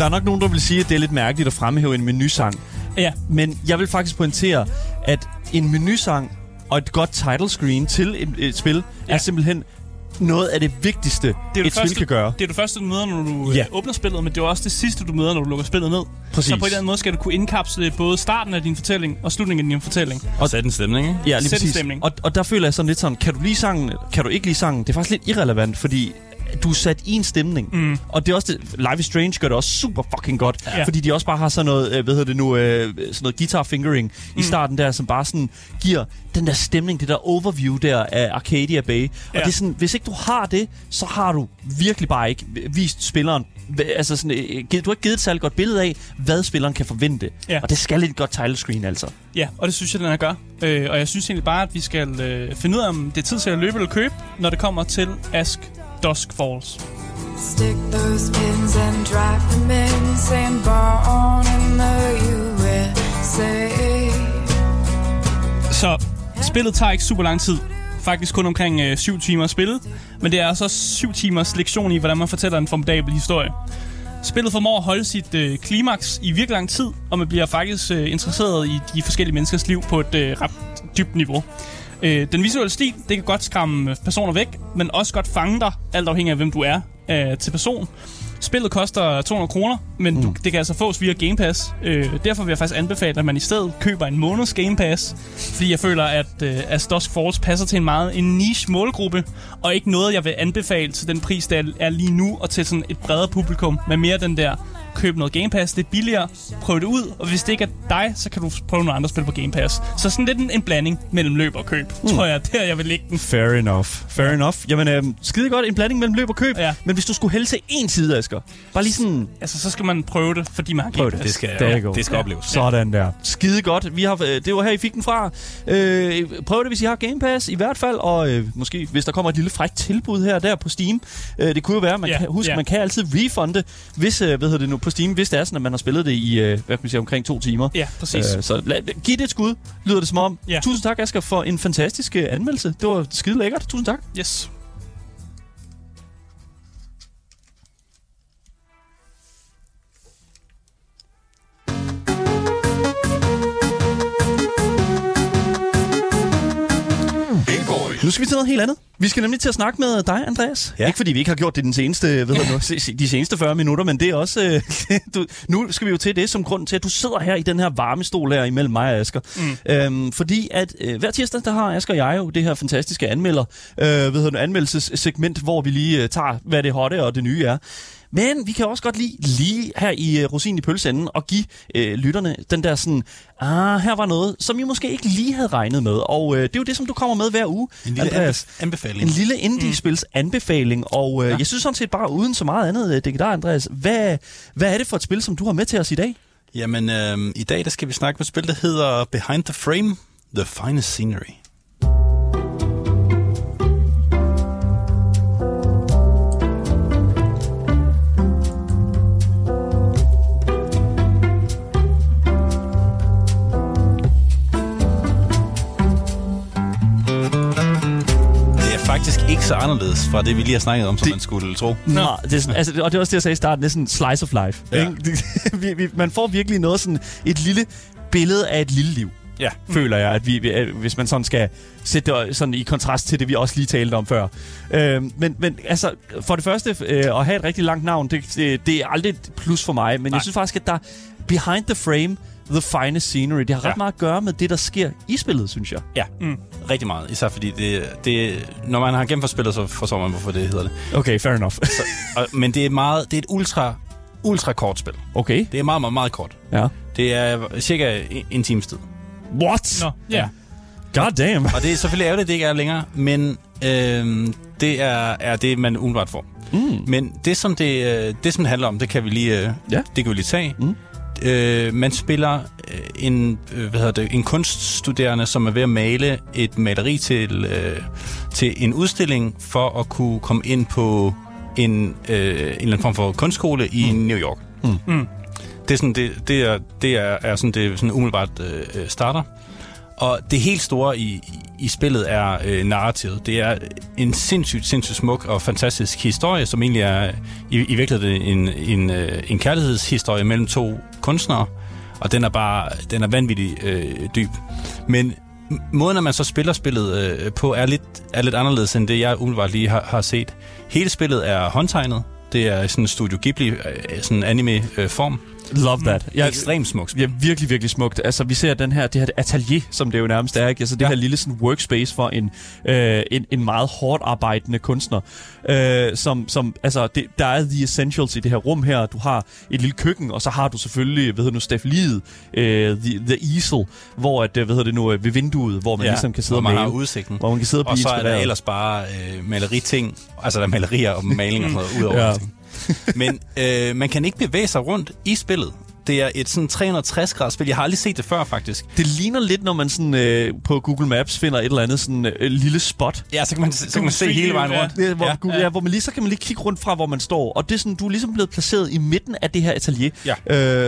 Der er nok nogen, der vil sige, at det er lidt mærkeligt at fremhæve en menusang. Ja, Men jeg vil faktisk pointere, at en menusang og et godt title screen til et, et spil ja. Er simpelthen noget af det vigtigste, Det er et det spil første, kan gøre. Det er det første, du møder, når du Ja. ja. åbner spillet, men det er også det sidste, du møder, når du lukker spillet ned. Præcis. Så på en eller anden måde skal du kunne indkapsle både starten af din fortælling og slutningen af din fortælling. Og sætte en stemning, ikke? Ja, lige Sæt en præcis. stemning. Og, og der føler jeg sådan lidt sådan, kan du lide sangen, eller kan du ikke lide sangen? Det er faktisk lidt irrelevant, fordi du er sat i en stemning. Mm. Og det er også det, Life is Strange gør det også super fucking godt. Ja. Fordi de også bare har sådan noget, øh, hvad hedder det nu, øh, sådan noget guitar fingering mm. i starten der, som bare sådan giver den der stemning, det der overview der af Arcadia Bay. Og Ja. det er sådan, hvis ikke du har det, så har du virkelig bare ikke vist spilleren, altså sådan, øh, du har ikke givet et særligt godt billede af, hvad spilleren kan forvente. Ja. Og det skal lidt godt title screen, altså. Ja, og det synes jeg, den er gør. Øh, og jeg synes egentlig bare, at vi skal øh, finde ud af, om det er tid til at løbe eller købe, når det kommer til Ask Dusk Falls. Stick those pins and drive them in, saying born in the USA. Så spillet tager ikke super lang tid. Faktisk kun omkring øh, 7 timer at spille. Men det er altså 7 timers lektion i, hvordan man fortæller en formidabel historie. Spillet formår at holde sit øh, klimaks i virkelig lang tid, og man bliver faktisk øh, interesseret i de forskellige menneskers liv på et øh, ret dybt niveau. Øh, den visuelle stil, det kan godt skræmme personer væk, men også godt fange dig, alt afhængig af hvem du er øh, til person. Spillet koster 200 kroner, men mm. du, det kan altså fås via Game Pass. Øh, derfor vil jeg faktisk anbefale, at man i stedet køber en måneds Game Pass, fordi jeg føler, at øh, As Dusk Falls passer til en meget en niche målgruppe, og ikke noget, jeg vil anbefale til den pris, der er lige nu, og til sådan et bredere publikum, men mere den der køb noget Game Pass, det er billigere, prøv det ud, og hvis det ikke er dig, så kan du prøve nogle andre spil på Game Pass. Så sådan lidt en, en blanding mellem løb og køb, mm. tror jeg, der jeg vil lægge den. Fair enough. Fair ja. enough. Jamen, øh, skide godt en blanding mellem løb og køb. Ja. Men hvis du skulle hælde til én side, Asger, bare lige sådan... Altså, så skal man prøve det, fordi man har Game Prøv det. Pass. Det skal, you go. det skal opleves. Sådan der. Skide godt. Vi har, øh, det var her, I fik den fra. Øh, prøv det, hvis I har Game Pass i hvert fald. Og øh, måske, hvis der kommer et lille frækt tilbud her og der på Steam. Øh, det kunne jo være, man Ja, kan, husk, ja. man kan altid refunde, hvis, øh, hvad hedder det nu, på Steam, hvis det er sådan, at man har spillet det i, øh, hvad kan man sige, omkring to timer. Ja, præcis. Øh, så lad, giv det et skud, lyder det som om. Ja. Tusind tak, Asger, for en fantastisk øh, anmeldelse. Det var skide lækkert. Tusind tak. Yes. Nu skal vi til noget helt andet. Vi skal nemlig til at snakke med dig, Andreas. Ja. Ikke fordi vi ikke har gjort det den seneste, ved du, de seneste 40 minutter, men det er også... Øh, du, nu skal vi jo til det som grund til, at du sidder her i den her varme stol her imellem mig og Asger. Mm. Øhm, fordi at øh, hver tirsdag, der har Asger og jeg jo det her fantastiske anmelder, øh, hedder det, anmeldelsessegment, hvor vi lige øh, tager, hvad det hotte og det nye er. Men vi kan også godt lide lige her i uh, Rosin i pølseenden og give øh, lytterne den der sådan, ah, her var noget, som I måske ikke lige havde regnet med. Og øh, det er jo det, som du kommer med hver uge. En lille Andreas. anbef- anbefaling. En lille indie-spils anbefaling, og øh, ja. jeg synes sådan set bare uden så meget andet, øh, Digidar Andreas, hvad, hvad er det for et spil, som du har med til os i dag? Jamen, øh, i dag der skal vi snakke med et spil, der hedder Behind the Frame, The Finest Scenery. Faktisk ikke så anderledes fra det, vi lige har snakket om, som Det- man skulle tro. Nå. det er sådan, altså, og det er også det, jeg sagde i starten, det er sådan slice of life. Ja. Ikke? Vi, man får virkelig noget sådan, et lille billede af et lille liv. Ja. føler jeg, at vi- at hvis man sådan skal sætte det sådan i kontrast til det, vi også lige talte om før. Øh, men, men altså, for det første, øh, at have et rigtig langt navn, det, det, det er aldrig et plus for mig, men Nej. jeg synes faktisk, at der behind the frame, the finest scenery, det har ret Ja. meget at gøre med det, der sker i spillet, synes jeg. Ja, mm. rigtig meget. Især fordi, det, det, når man har gennemført spillet, så forstår man, hvorfor det hedder det. Okay, fair enough. Så, og, men det er, meget, det er et ultra, ultra kort spil. okay, Det er meget, meget, meget kort. ja. Det er cirka en, en times tid. What? Nå, ja. God damn. Og det er selvfølgelig ærgerligt, at det ikke er længere, men øhm, det er, er det, man umiddelbart får. Mm. Men det som det, øh, det, som det handler om, det kan vi lige, øh, Ja. det kan vi lige tage. Mm. Øh, man spiller øh, en, øh, hvad hedder det, en kunststuderende, som er ved at male et maleri til, øh, til en udstilling for at kunne komme ind på en, øh, en eller anden form for kunstskole i mm. New York. Mm. Mm. Det er sådan, det, det er, det er, er sådan, det sådan umiddelbart øh, starter. Og det helt store i, i- spillet er øh, narrativet. Det er en sindssygt, sindssygt smuk og fantastisk historie, som egentlig er i, i virkeligheden en, en, øh, en kærlighedshistorie mellem to kunstnere. Og den er bare den er vanvittig øh, dyb. Men måden, at man så spiller spillet øh, på, er lidt, er lidt anderledes end det, jeg umiddelbart lige har, har set. Hele spillet er håndtegnet. Det er i sådan en Studio Ghibli, øh, sådan anime-form. Øh, Love that. Jeg, Ekstremt smukt. Ja, virkelig, virkelig smukt. Altså, vi ser den her, det her atelier, som det jo nærmest er, ikke? Altså, det Ja. her lille sådan, workspace for en, øh, en, en meget hårdt arbejdende kunstner. Øh, som, som, altså, det, der er the essentials i det her rum her. Du har et lille køkken, og så har du selvfølgelig, hvad hedder nu, stafeliet, øh, the, the easel, hvor, at, øh, hvad hedder det nu, øh, ved vinduet, hvor man ja, ligesom kan sidde hvor og man har udsigten. Hvor man kan sidde og Og blive så er der ellers bare øh, maleriting. Altså, der er malerier og maling og sådan noget ud over Ja. Ja. Men øh, man kan ikke bevæge sig rundt i spillet. Det er et sådan 360 graders spil. Jeg har aldrig set det før, faktisk. Det ligner lidt, når man sådan, øh, på Google Maps finder et eller andet sådan, øh, lille spot. Ja, så kan man, så kan man se hele vejen ja. rundt. Det, er, hvor, ja. Ja. Google, ja, hvor man lige, så kan man lige kigge rundt fra, hvor man står. Og det er sådan, du er ligesom blevet placeret i midten af det her atelier. Ja.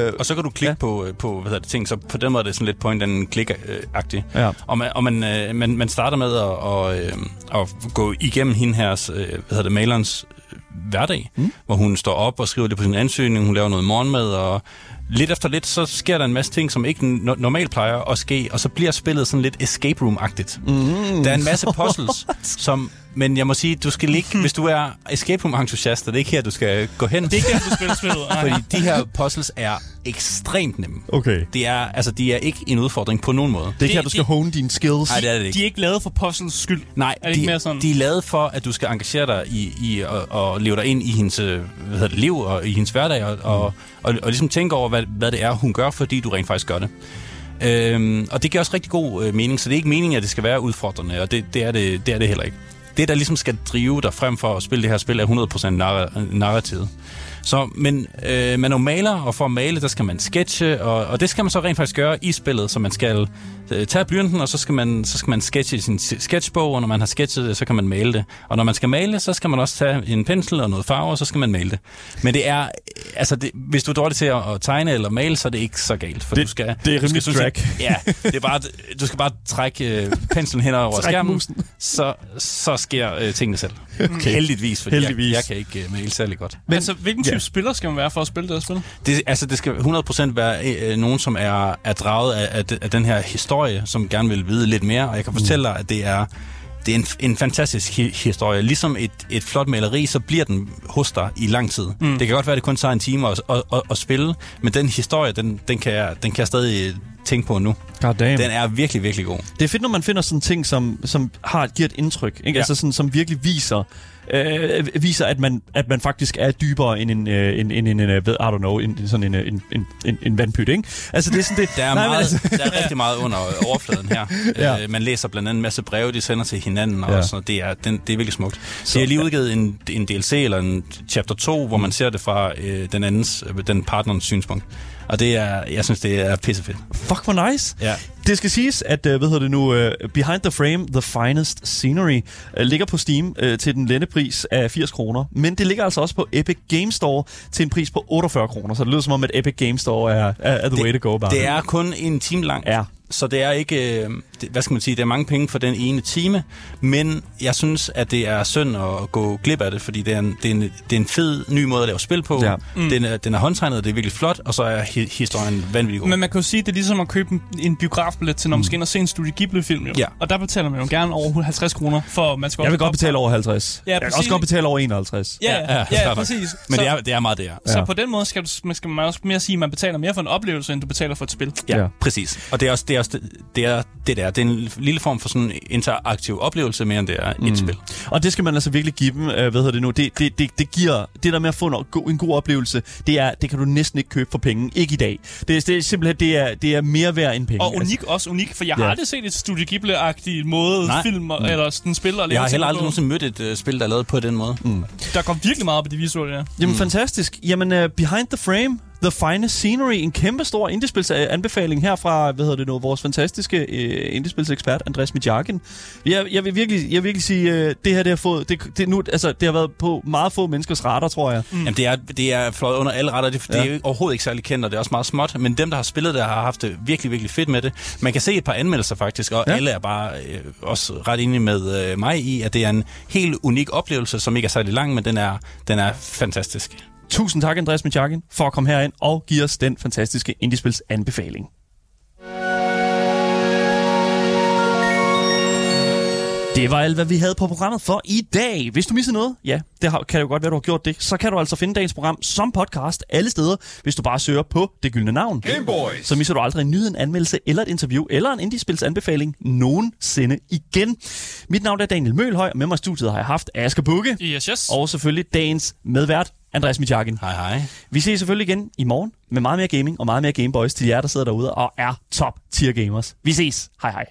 Øh, Og så kan du klikke Ja. ja. på, øh, på hvad hedder det, ting, så på den måde er det sådan lidt point and click-agtigt. Ja. Og, man, og man, øh, man, man starter med at, og, øh, at gå igennem hende her, øh, hvad hedder det, malerens øh, hverdag, mm. hvor hun står op og skriver det på sin ansøgning, hun laver noget morgenmad, og lidt efter lidt, så sker der en masse ting, som ikke no- normalt plejer at ske, og så bliver spillet sådan lidt escape room-agtigt. Mm. Der er en masse puzzles, som, men jeg må sige, du skal ligge, hvis du er escape room-entusiast, og det er ikke her, du skal gå hen, Det er ikke der, du spillet. Nej. fordi de her puzzles er ekstremt nemme. okay. Det er, altså, de er ikke en udfordring på nogen måde. Det er ikke her, du skal det- hone dine skills. Nej, det er det ikke. De er ikke lavet for puzzles skyld. Nej, er det ikke de, mere sådan? de er lavet for, at du skal engagere dig i, i og, og leve dig ind i hendes øh, hvad hedder det, liv og i hendes hverdag, og, og, og, og ligesom tænke over, hvad, hvad det er, hun gør, fordi du rent faktisk gør det. Øhm, og det giver også rigtig god øh, mening, så det er ikke meningen, at det skal være udfordrende, og det, det, er, det, det er det heller ikke. Det, der ligesom skal drive dig frem for at spille det her spil, er 100% narra- narrativet. Så, men øh, man er jo maler, og for at male, der skal man sketche, og, og det skal man så rent faktisk gøre i spillet, så man skal øh, tage blyanten, og så skal man, så skal man sketche i sin sketchbog, og når man har sketchet det, så kan man male det. Og når man skal male, så skal man også tage en pensel og noget farve, og så skal man male det. Men det er, øh, altså det, hvis du er dårlig til at, at tegne eller male, så er det ikke så galt. For Det- du skal, det er du skal rimelig sådan set- drag. Ja, det er bare, du skal bare trække øh, penslen hen over Træk skærmen, musen. så, så sker øh, tingene selv. Okay. Heldigvis, fordi Heldigvis. Jeg, jeg kan ikke øh, male særlig godt. Men, altså, hvilken type ja. spiller skal man være for at spille det her spil? Det, altså, det skal 100% være øh, nogen, som er, er draget af, af, af den her historie, som gerne vil vide lidt mere. Og jeg kan fortælle dig, at det er, det er en, en fantastisk hi- historie. Ligesom et, et flot maleri, så bliver den hos dig i lang tid. Mm. Det kan godt være, at det kun tager en time at, at, at, at spille, men den historie, den, den, kan jeg, den kan jeg stadig tænke på nu. God damn. Den er virkelig, virkelig god. Det er fedt, når man finder sådan ting, som, som har, giver et indtryk. Ikke? Ja. Altså sådan, som virkelig viser, øh, viser at, man, at man faktisk er dybere end en, øh, en, en, en, en ved- I don't know, en, sådan en, øh, en, en, en, en vandpyt, ikke? Altså, det er sådan det... Der er, Nej, meget, altså- der er rigtig meget under overfladen her. Ja. øh, man læser blandt andet en masse breve, de sender til hinanden, og Ja. sådan. Det er, den, det er virkelig smukt. Så, de har lige udgivet en, en DLC, eller en chapter 2, hvor man ser det fra øh, den andens, den partnerens synspunkt. Og det er, jeg synes, det er pissefedt. Fuck, hvor nice. Ja. Det skal siges, at, øh, hvad hedder det nu, uh, Behind the Frame, The Finest Scenery, uh, ligger på Steam uh, til den lette pris af 80 kroner. Men det ligger altså også på Epic Game Store til en pris på 48 kroner. Så det lyder som om, at Epic Game Store er, er, er the Det- way to go about Det er kun en time lang. Ja. Så det er ikke, øh, det, hvad skal man sige, det er mange penge for den ene time, men jeg synes, at det er synd at gå glip af det, fordi det er en, det er en, det er en fed ny måde at lave spil på. Ja. Mm. Den, er, den er håndtegnet, det er virkelig flot, og så er hi- historien vanvittig god. Men man kan jo sige, at det er ligesom at købe en, en biografbillet til, når man skal ind og se en Studio Ghibli-film. Jo. Ja. Og der betaler man jo gerne over 50 kroner, for man skal Jeg vil godt betale over 50. Ja, jeg kan også godt betale over 51. Ja, ja, ja, ja nok. præcis. Men så, det er, det er meget det, er. så Ja. på den måde skal, du, skal man også mere sige, at man betaler mere for en oplevelse, end du betaler for et spil. Ja, Ja. ja, præcis. Og det er også det, er også, det, det, er, det der. Det er en lille form for sådan en interaktiv oplevelse, mere end det er et spil. Og det skal man altså virkelig give dem. Øh, hvad hedder det nu? Det, det, det, det giver det der med at få en, go- en god oplevelse. Det er det kan du næsten ikke købe for penge. Ikke i dag. Det, er- det er simpelthen det er, det er mere værd end penge. Og unik, også unik, for jeg Ja. har aldrig set et Studio Ghibli-agtig måde Nej. film og, eller sådan spil Jeg har heller aldrig nogensinde mødt et uh, spil, der er lavet på den måde. Mm. Der går virkelig meget op i det visuelle, ja. Altså, Jamen fantastisk. Jamen uh, Behind the Frame, The Finest Scenery, en kæmpe stor anbefaling her fra, hvad hedder det nu, vores fantastiske uh, indiespilsekspert Andreas Mijakin. Jeg, jeg vil virkelig, jeg vil virkelig sige, uh, det her det har fået, det, det, nu, altså, det har været på meget få menneskers radar, tror jeg. Mm. Jamen, det er, det er fløjet under alle retter. Det, ja. det er overhovedet ikke særlig kendt, og det er også meget småt. Men dem, der har spillet det, har haft det virkelig, virkelig fedt med det. Man kan se et par anmeldelser faktisk, og ja. alle er bare øh, også ret enige med øh, mig i, at det er en helt unik oplevelse, som ikke er særlig lang, men den er, den er fantastisk. Tusind tak, Andreas Mijakin, for at komme herind og give os den fantastiske indiespils anbefaling. Det var alt, hvad vi havde på programmet for i dag. Hvis du missede noget, ja, det har, kan jo godt være, du har gjort det, så kan du altså finde dagens program som podcast alle steder, hvis du bare søger på det gyldne navn. Gameboys. Så misser du aldrig en nyhed, en anmeldelse eller et interview eller en indie-spils anbefaling nogensinde igen. Mit navn er Daniel Mølhøj, og med mig i studiet har jeg haft Asger Bukke Yes, yes. og selvfølgelig dagens medvært, Andreas Mitjakken. Hej, hej. Vi ses selvfølgelig igen i morgen med meget mere gaming og meget mere Gameboys til jer, der sidder derude og er top tier gamers. Vi ses. Hej hej.